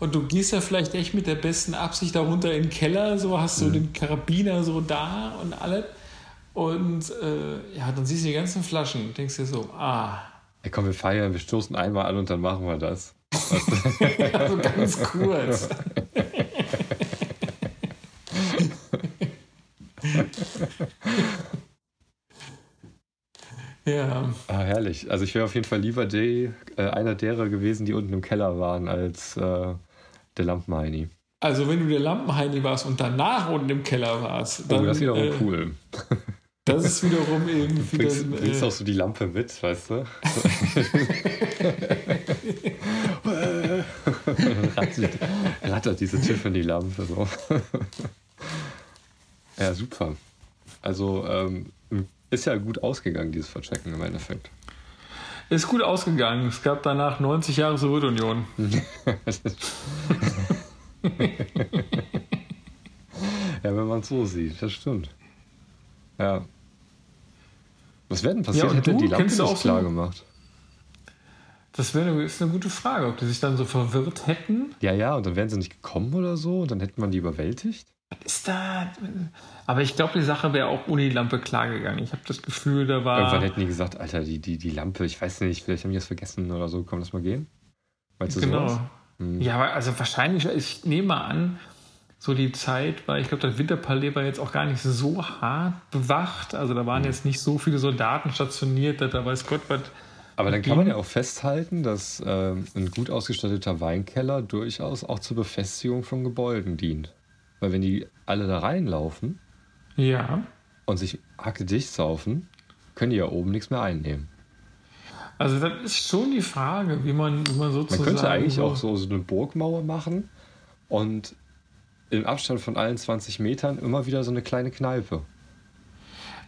Und du gehst ja vielleicht echt mit der besten Absicht darunter in den Keller, so hast Mhm. du den Karabiner so da und alles. Und äh, ja, dann siehst du die ganzen Flaschen und denkst dir so, ah, Ey, komm, wir feiern, wir stoßen einmal an und dann machen wir das. also ganz kurz. ja, Ah, herrlich. Also ich wäre auf jeden Fall lieber die, äh, einer derer gewesen, die unten im Keller waren, als äh, der Lampenheini. also wenn du der Lampenheini warst und danach unten im Keller warst, dann Oh, das ist wiederum äh, cool. das ist wiederum irgendwie Bringst, dann, bringst äh, auch so die Lampe mit, weißt du? rattert, rattert diese Tiffany-Lampe so. Ja, super. Also ähm, ist ja gut ausgegangen, dieses Verchecken im Endeffekt. Ist gut ausgegangen. Es gab danach 90 Jahre Sowjetunion. Ja, wenn man es so sieht, das stimmt. Ja. Was wäre denn passiert, Ja, hätte die Lampe nicht auch so- klar gemacht? Das wäre eine, ist eine gute Frage, ob die sich dann so verwirrt hätten. Ja, ja, und dann wären sie nicht gekommen oder so und dann hätte man die überwältigt? Was ist da? Aber ich glaube, die Sache wäre auch ohne die Lampe klar gegangen. Ich habe das Gefühl, da war. Irgendwann hätten die gesagt, Alter, die, die, die Lampe, ich weiß nicht, vielleicht haben die das vergessen oder so, komm, lass mal gehen. Meinst du genau. sowas? Hm. Ja, aber also wahrscheinlich, ich nehme mal an, so die Zeit, weil ich glaube, das Winterpalais war jetzt auch gar nicht so hart bewacht. Also da Hm. waren jetzt nicht so viele Soldaten stationiert, da, da weiß Gott was. Aber dann kann man ja auch festhalten, dass ähm, ein gut ausgestatteter Weinkeller durchaus auch zur Befestigung von Gebäuden dient. Weil wenn die alle da reinlaufen Ja. und sich hackedicht saufen, können die ja oben nichts mehr einnehmen. Also das ist schon die Frage, wie man, wie man Man sozusagen. könnte eigentlich so, auch so, so eine Burgmauer machen und im Abstand von allen 20 Metern immer wieder so eine kleine Kneipe.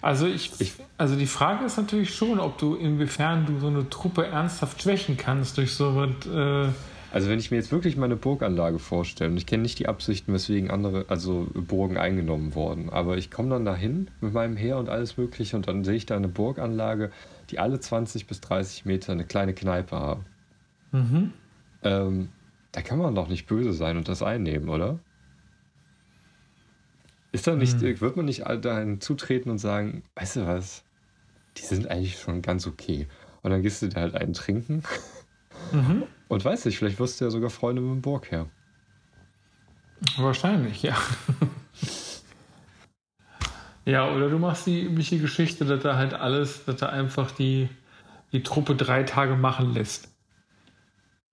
Also ich, Ich- also die Frage ist natürlich schon, ob du inwiefern du so eine Truppe ernsthaft schwächen kannst durch so was. Äh, Also wenn ich mir jetzt wirklich meine Burganlage vorstelle, und ich kenne nicht die Absichten, weswegen andere, also Burgen eingenommen wurden, aber ich komme dann dahin mit meinem Heer und alles mögliche und dann sehe ich da eine Burganlage, die alle 20 bis 30 Meter eine kleine Kneipe haben. mhm. Ähm, da kann man doch nicht böse sein und das einnehmen, oder? Ist da nicht, Hm. wird man nicht dahin zutreten und sagen, weißt du was, die sind eigentlich schon ganz okay. Und dann gehst du dir halt einen trinken. Mhm. Und weiß nicht, vielleicht wirst du ja sogar Freunde mit dem Burgherr. Wahrscheinlich, ja. ja, oder du machst die übliche Geschichte, dass er halt alles, dass er einfach die, die Truppe drei Tage machen lässt.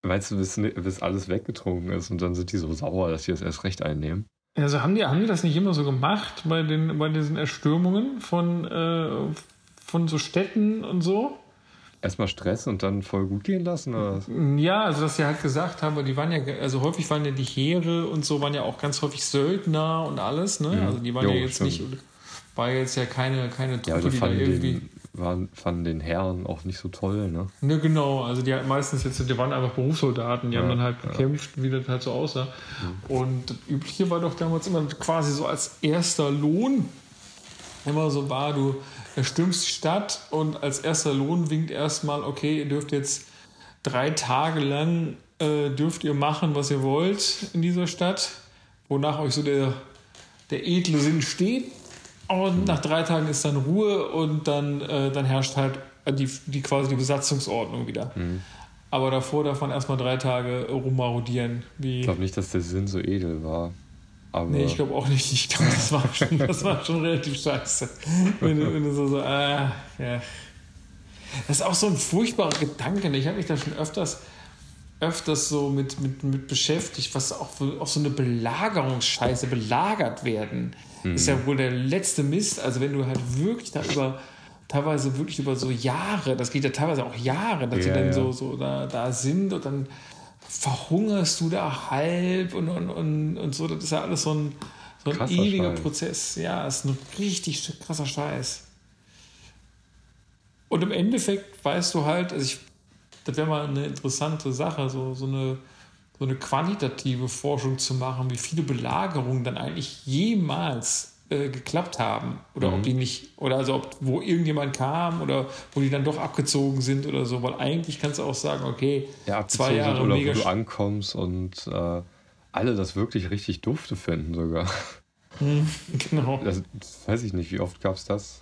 Meinst du, bis, bis alles weggetrunken ist und dann sind die so sauer, dass sie das erst recht einnehmen? Also haben die, haben die das nicht immer so gemacht bei, den, bei diesen Erstürmungen von, äh, von so Städten und so? Erstmal Stress und dann voll gut gehen lassen? Oder? Ja, also dass sie halt gesagt haben, die waren ja, also häufig waren ja die Heere und so, waren ja auch ganz häufig Söldner und alles, ne? Mhm. Also die waren Jo, ja jetzt stimmt. nicht, war jetzt ja keine, keine Ja, Truppe, die die da fanden irgendwie. den, waren, fanden den Herren auch nicht so toll, ne? Ne, genau, also die halt meistens jetzt, die waren einfach Berufssoldaten, die Ja, haben dann halt ja. Mhm. gekämpft, wie das halt so aussah. Und das Übliche war doch damals immer quasi so als erster Lohn immer so war, du erstürmst die Stadt und als erster Lohn winkt erstmal, okay, ihr dürft jetzt drei Tage lang äh, dürft ihr machen, was ihr wollt in dieser Stadt, wonach euch so der, der edle Sinn steht. Und nach drei Tagen ist dann Ruhe und dann, äh, dann herrscht halt die, die quasi die Besatzungsordnung wieder. Aber davor darf man erstmal drei Tage rummarodieren. Wie, Ich glaube nicht, dass der Sinn so edel war. Aber Nee, ich glaube auch nicht. Ich glaube, das war schon, das war schon relativ scheiße. Wenn du, wenn du so, so, ah, ja. Das ist auch so ein furchtbarer Gedanke. ne? Ich habe mich da schon öfters, öfters so mit, mit, mit beschäftigt, was auch, auch so eine Belagerungsscheiße, belagert werden. Ist ja wohl der letzte Mist. Also wenn du halt wirklich da über, teilweise wirklich über so Jahre, das geht ja teilweise auch Jahre, dass die Ja, dann ja. so, so da, da sind und dann verhungerst du da halb und, und, und, und so. Das ist ja alles so ein, so ein Krasser ewiger Scheiß. Prozess. Ja, ist ein richtig krasser Scheiß. Und im Endeffekt weißt du halt, also ich, das wäre mal eine interessante Sache, so, so, eine, so eine quantitative Forschung zu machen, wie viele Belagerungen dann eigentlich jemals äh, geklappt haben. Oder Mhm. ob die nicht, oder also ob, wo irgendjemand kam oder wo die dann doch abgezogen sind oder so, weil eigentlich kannst du auch sagen, okay, ja, zwei Jahre oder mega wo du ankommst und äh, alle das wirklich richtig dufte finden sogar. genau. Das, das weiß ich nicht, wie oft gab es das?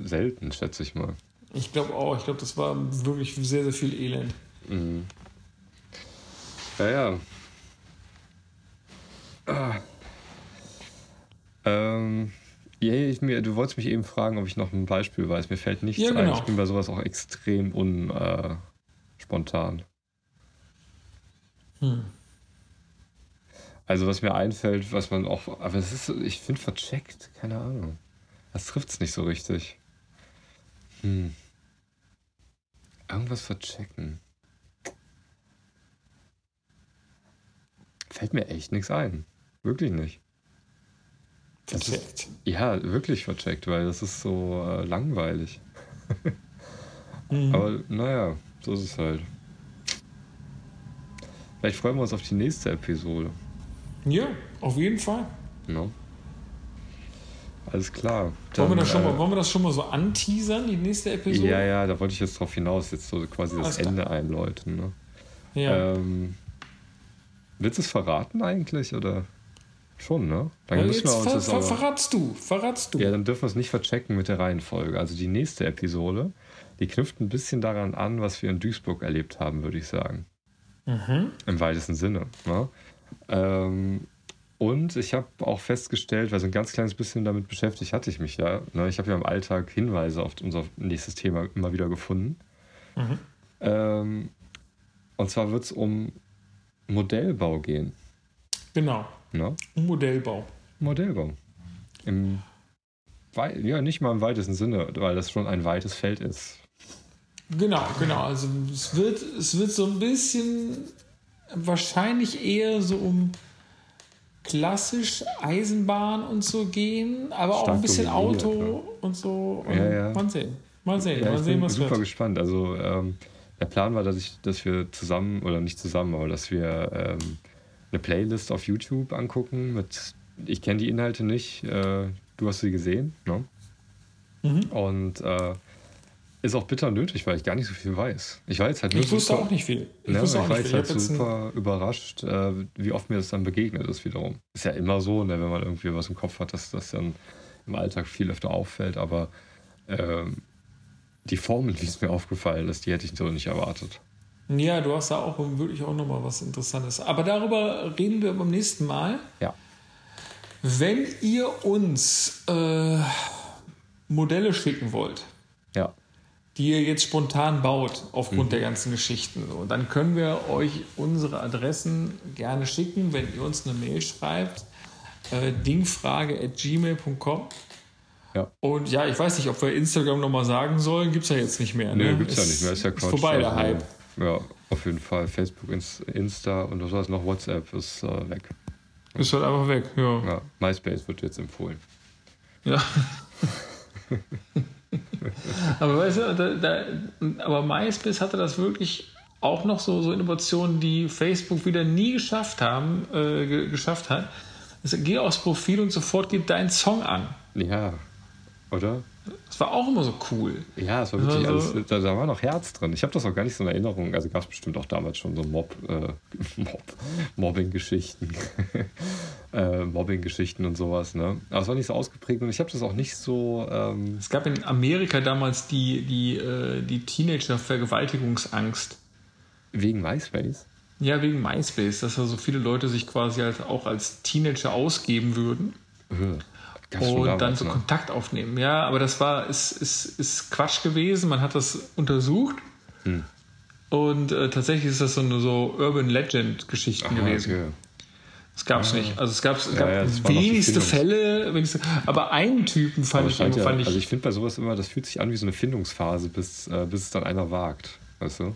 Selten, schätze ich mal. Ich glaube auch, ich glaube, das war wirklich sehr, sehr viel Elend. Mhm. Ja, ja. Ah. Ähm, ja, ich, mir, du wolltest mich eben fragen, ob ich noch ein Beispiel weiß. Mir fällt nichts Ja, ein. genau. Ich bin bei sowas auch extrem unspontan. Äh. Hm. also was mir einfällt, was man auch, aber es ist, ich finde vercheckt, keine Ahnung. Das trifft es nicht so richtig. Hm. Irgendwas verchecken. Fällt mir echt nichts ein. Wirklich nicht. Vercheckt. Ja, wirklich vercheckt, weil das ist so äh, langweilig. Mhm. Aber naja, so ist es halt. Vielleicht freuen wir uns auf die nächste Episode. Ja, auf jeden Fall. No? Alles klar. Wollen wir, das schon äh, mal, wollen wir das schon mal so anteasern, die nächste Episode? Ja, ja, da wollte ich jetzt drauf hinaus, jetzt so quasi das Alles klar. Ende einläuten. Ne? Ja. Ähm, willst du es verraten eigentlich? Oder schon, ne? Dann Ja, müssen jetzt wir uns ver das aber, verratst du, verratst du. Ja, dann dürfen wir es nicht verchecken mit der Reihenfolge. Also die nächste Episode, die knüpft ein bisschen daran an, was wir in Duisburg erlebt haben, würde ich sagen. Mhm. Im weitesten Sinne. Ne? Ähm, und ich habe auch festgestellt, weil so ein ganz kleines bisschen damit beschäftigt hatte ich mich ja. Ne? Ich habe ja im Alltag Hinweise auf unser nächstes Thema immer wieder gefunden. Mhm. Ähm, und zwar wird es um Modellbau gehen. Genau. Ne? Modellbau. Modellbau. Im ja, nicht mal im weitesten Sinne, weil das schon ein weites Feld ist. Genau, genau. Also es wird, es wird so ein bisschen wahrscheinlich eher so um klassisch Eisenbahn und so gehen, aber auch Stark ein bisschen Auto und so. Und Ja, ja. Mal sehen. Mal sehen, Ja, mal ich sehen, bin was super wird. gespannt. Also ähm, der Plan war, dass, ich, dass wir zusammen, oder nicht zusammen, aber dass wir ähm, eine Playlist auf YouTube angucken mit, ich kenne die Inhalte nicht, äh, du hast sie gesehen, ne? Mhm. Und äh, ist auch bitter nötig, weil ich gar nicht so viel weiß. Ich weiß halt nur Ich wusste super, auch nicht viel. Ich Ne, wusste ich auch war nicht jetzt viel. halt Ich super überrascht, äh, wie oft mir das dann begegnet ist wiederum. Ist ja immer so, ne, wenn man irgendwie was im Kopf hat, dass das dann im Alltag viel öfter auffällt, aber ähm, die Formel, wie es mir aufgefallen ist, die hätte ich so nicht erwartet. Ja, du hast da auch wirklich auch nochmal was Interessantes. Aber darüber reden wir beim nächsten Mal. Ja. Wenn ihr uns äh, Modelle schicken wollt, Ja. die ihr jetzt spontan baut aufgrund der ganzen Geschichten, und dann können wir euch unsere Adressen gerne schicken, wenn ihr uns eine Mail schreibt. Äh, dingfrage.gmail.com Ja. Und ja, ich weiß nicht, ob wir Instagram nochmal sagen sollen. Gibt es ja jetzt nicht mehr. Nee, ne? gibt's ja nicht mehr. Ist ja Quatsch. vorbei, der Also, Hype. Ja, auf jeden Fall. Facebook, Ins- Insta und was war es noch? WhatsApp ist äh, weg. Ist halt einfach weg. Ja. Ja, MySpace wird jetzt empfohlen. Ja. aber weißt du, da, da, aber MySpace hatte das wirklich auch noch so, so Innovationen, die Facebook wieder nie geschafft haben, äh, ge geschafft hat. Also, geh aufs Profil und sofort gib deinen Song an. Ja, oder? Das war auch immer so cool. Ja, es war wirklich Also- alles, da, da war noch Herz drin. Ich habe das auch gar nicht so in Erinnerung. Also gab es bestimmt auch damals schon so Mob, äh, Mob Mobbing-Geschichten. äh, Mobbing-Geschichten und sowas, ne? Aber es war nicht so ausgeprägt und ich habe das auch nicht so. Ähm, Es gab in Amerika damals die, die, äh, die Teenager-Vergewaltigungsangst. wegen MySpace. Ja, wegen MySpace, dass da so viele Leute sich quasi halt auch als Teenager ausgeben würden. Gab's und dann so ne? Kontakt aufnehmen. Ja, aber das war ist, ist, ist Quatsch gewesen. Man hat das untersucht. Hm. Und äh, tatsächlich ist das so eine so Urban Legend Geschichten Aha, gewesen. okay. Das gab es nicht. Also es gab, es gab ja, noch die wenigste Fälle, wenigste, aber einen Typen fand Aber ich, scheint ja, fand ich, also ich finde bei sowas immer, das fühlt sich an wie so eine Findungsphase, bis, äh, bis es dann einer wagt. Weißt du?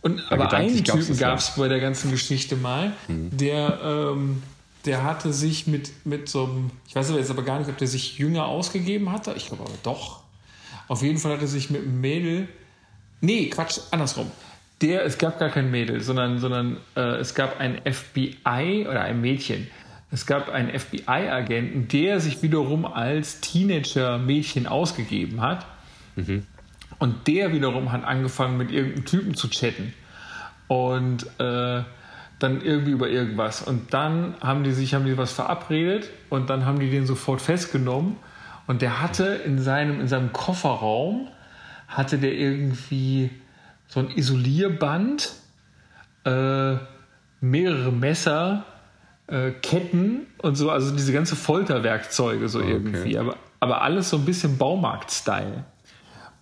Und, aber einen gab's Typen ja. gab es bei der ganzen Geschichte mal, der, ähm, der hatte sich mit, mit so einem, ich weiß jetzt aber gar nicht, ob der sich jünger ausgegeben hatte. Ich glaube aber doch. Auf jeden Fall hat er sich mit einem Mädel. Nee, Quatsch, andersrum. Der, es gab gar kein Mädel, sondern, sondern äh, es gab ein FBI oder ein Mädchen. Es gab einen FBI-Agenten, der sich wiederum als Teenager-Mädchen ausgegeben hat. Und der wiederum hat angefangen, mit irgendeinem Typen zu chatten. Und äh, dann irgendwie über irgendwas. Und dann haben die sich, haben die was verabredet und dann haben die den sofort festgenommen. Und der hatte in seinem, in seinem Kofferraum, hatte der irgendwie so ein Isolierband, äh, mehrere Messer, äh, Ketten und so, also diese ganze Folterwerkzeuge so irgendwie. Aber, aber alles so ein bisschen Baumarkt-Style.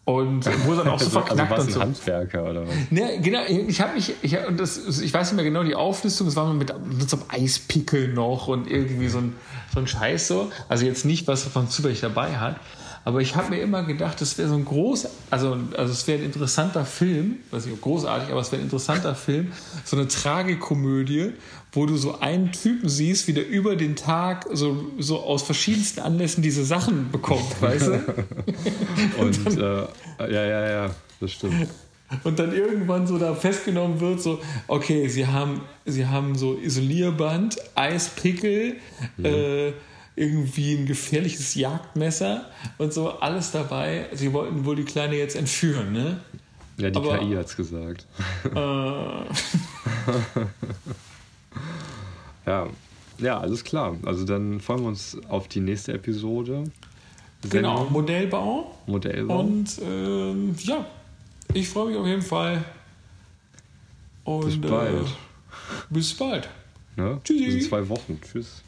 Und wo dann auch so Also, also verknackt war es und ein so. Handwerker oder was? Ne, genau, ich habe mich, ich, und das, ich weiß nicht mehr genau die Auflistung, es war mal mit, mit so einem Eispickel noch und irgendwie so ein, so ein Scheiß so. Also jetzt nicht, was von zufällig dabei hat. Aber ich habe mir immer gedacht, das wäre so ein groß, also, also es wäre ein interessanter Film, weiß nicht, großartig, aber es wäre ein interessanter Film, so eine Tragikomödie, wo du so einen Typen siehst, wie der über den Tag so, so aus verschiedensten Anlässen diese Sachen bekommt, weißt du? Und äh, ja, ja, ja, das stimmt. Und dann irgendwann so da festgenommen wird, so, okay, sie haben, sie haben so Isolierband, Eispickel, äh, irgendwie ein gefährliches Jagdmesser und so, alles dabei. Sie wollten wohl die Kleine jetzt entführen, ne? Ja, die Aber- KI hat's gesagt. Äh, Ja. ja, alles klar. Also dann freuen wir uns auf die nächste Episode. genau, Sendung, Modellbau. Modellbau. Und ähm, ja, ich freue mich auf jeden Fall. Und, Bis bald. Äh, bis bald. ne? Tschüssi. In zwei Wochen. Tschüss.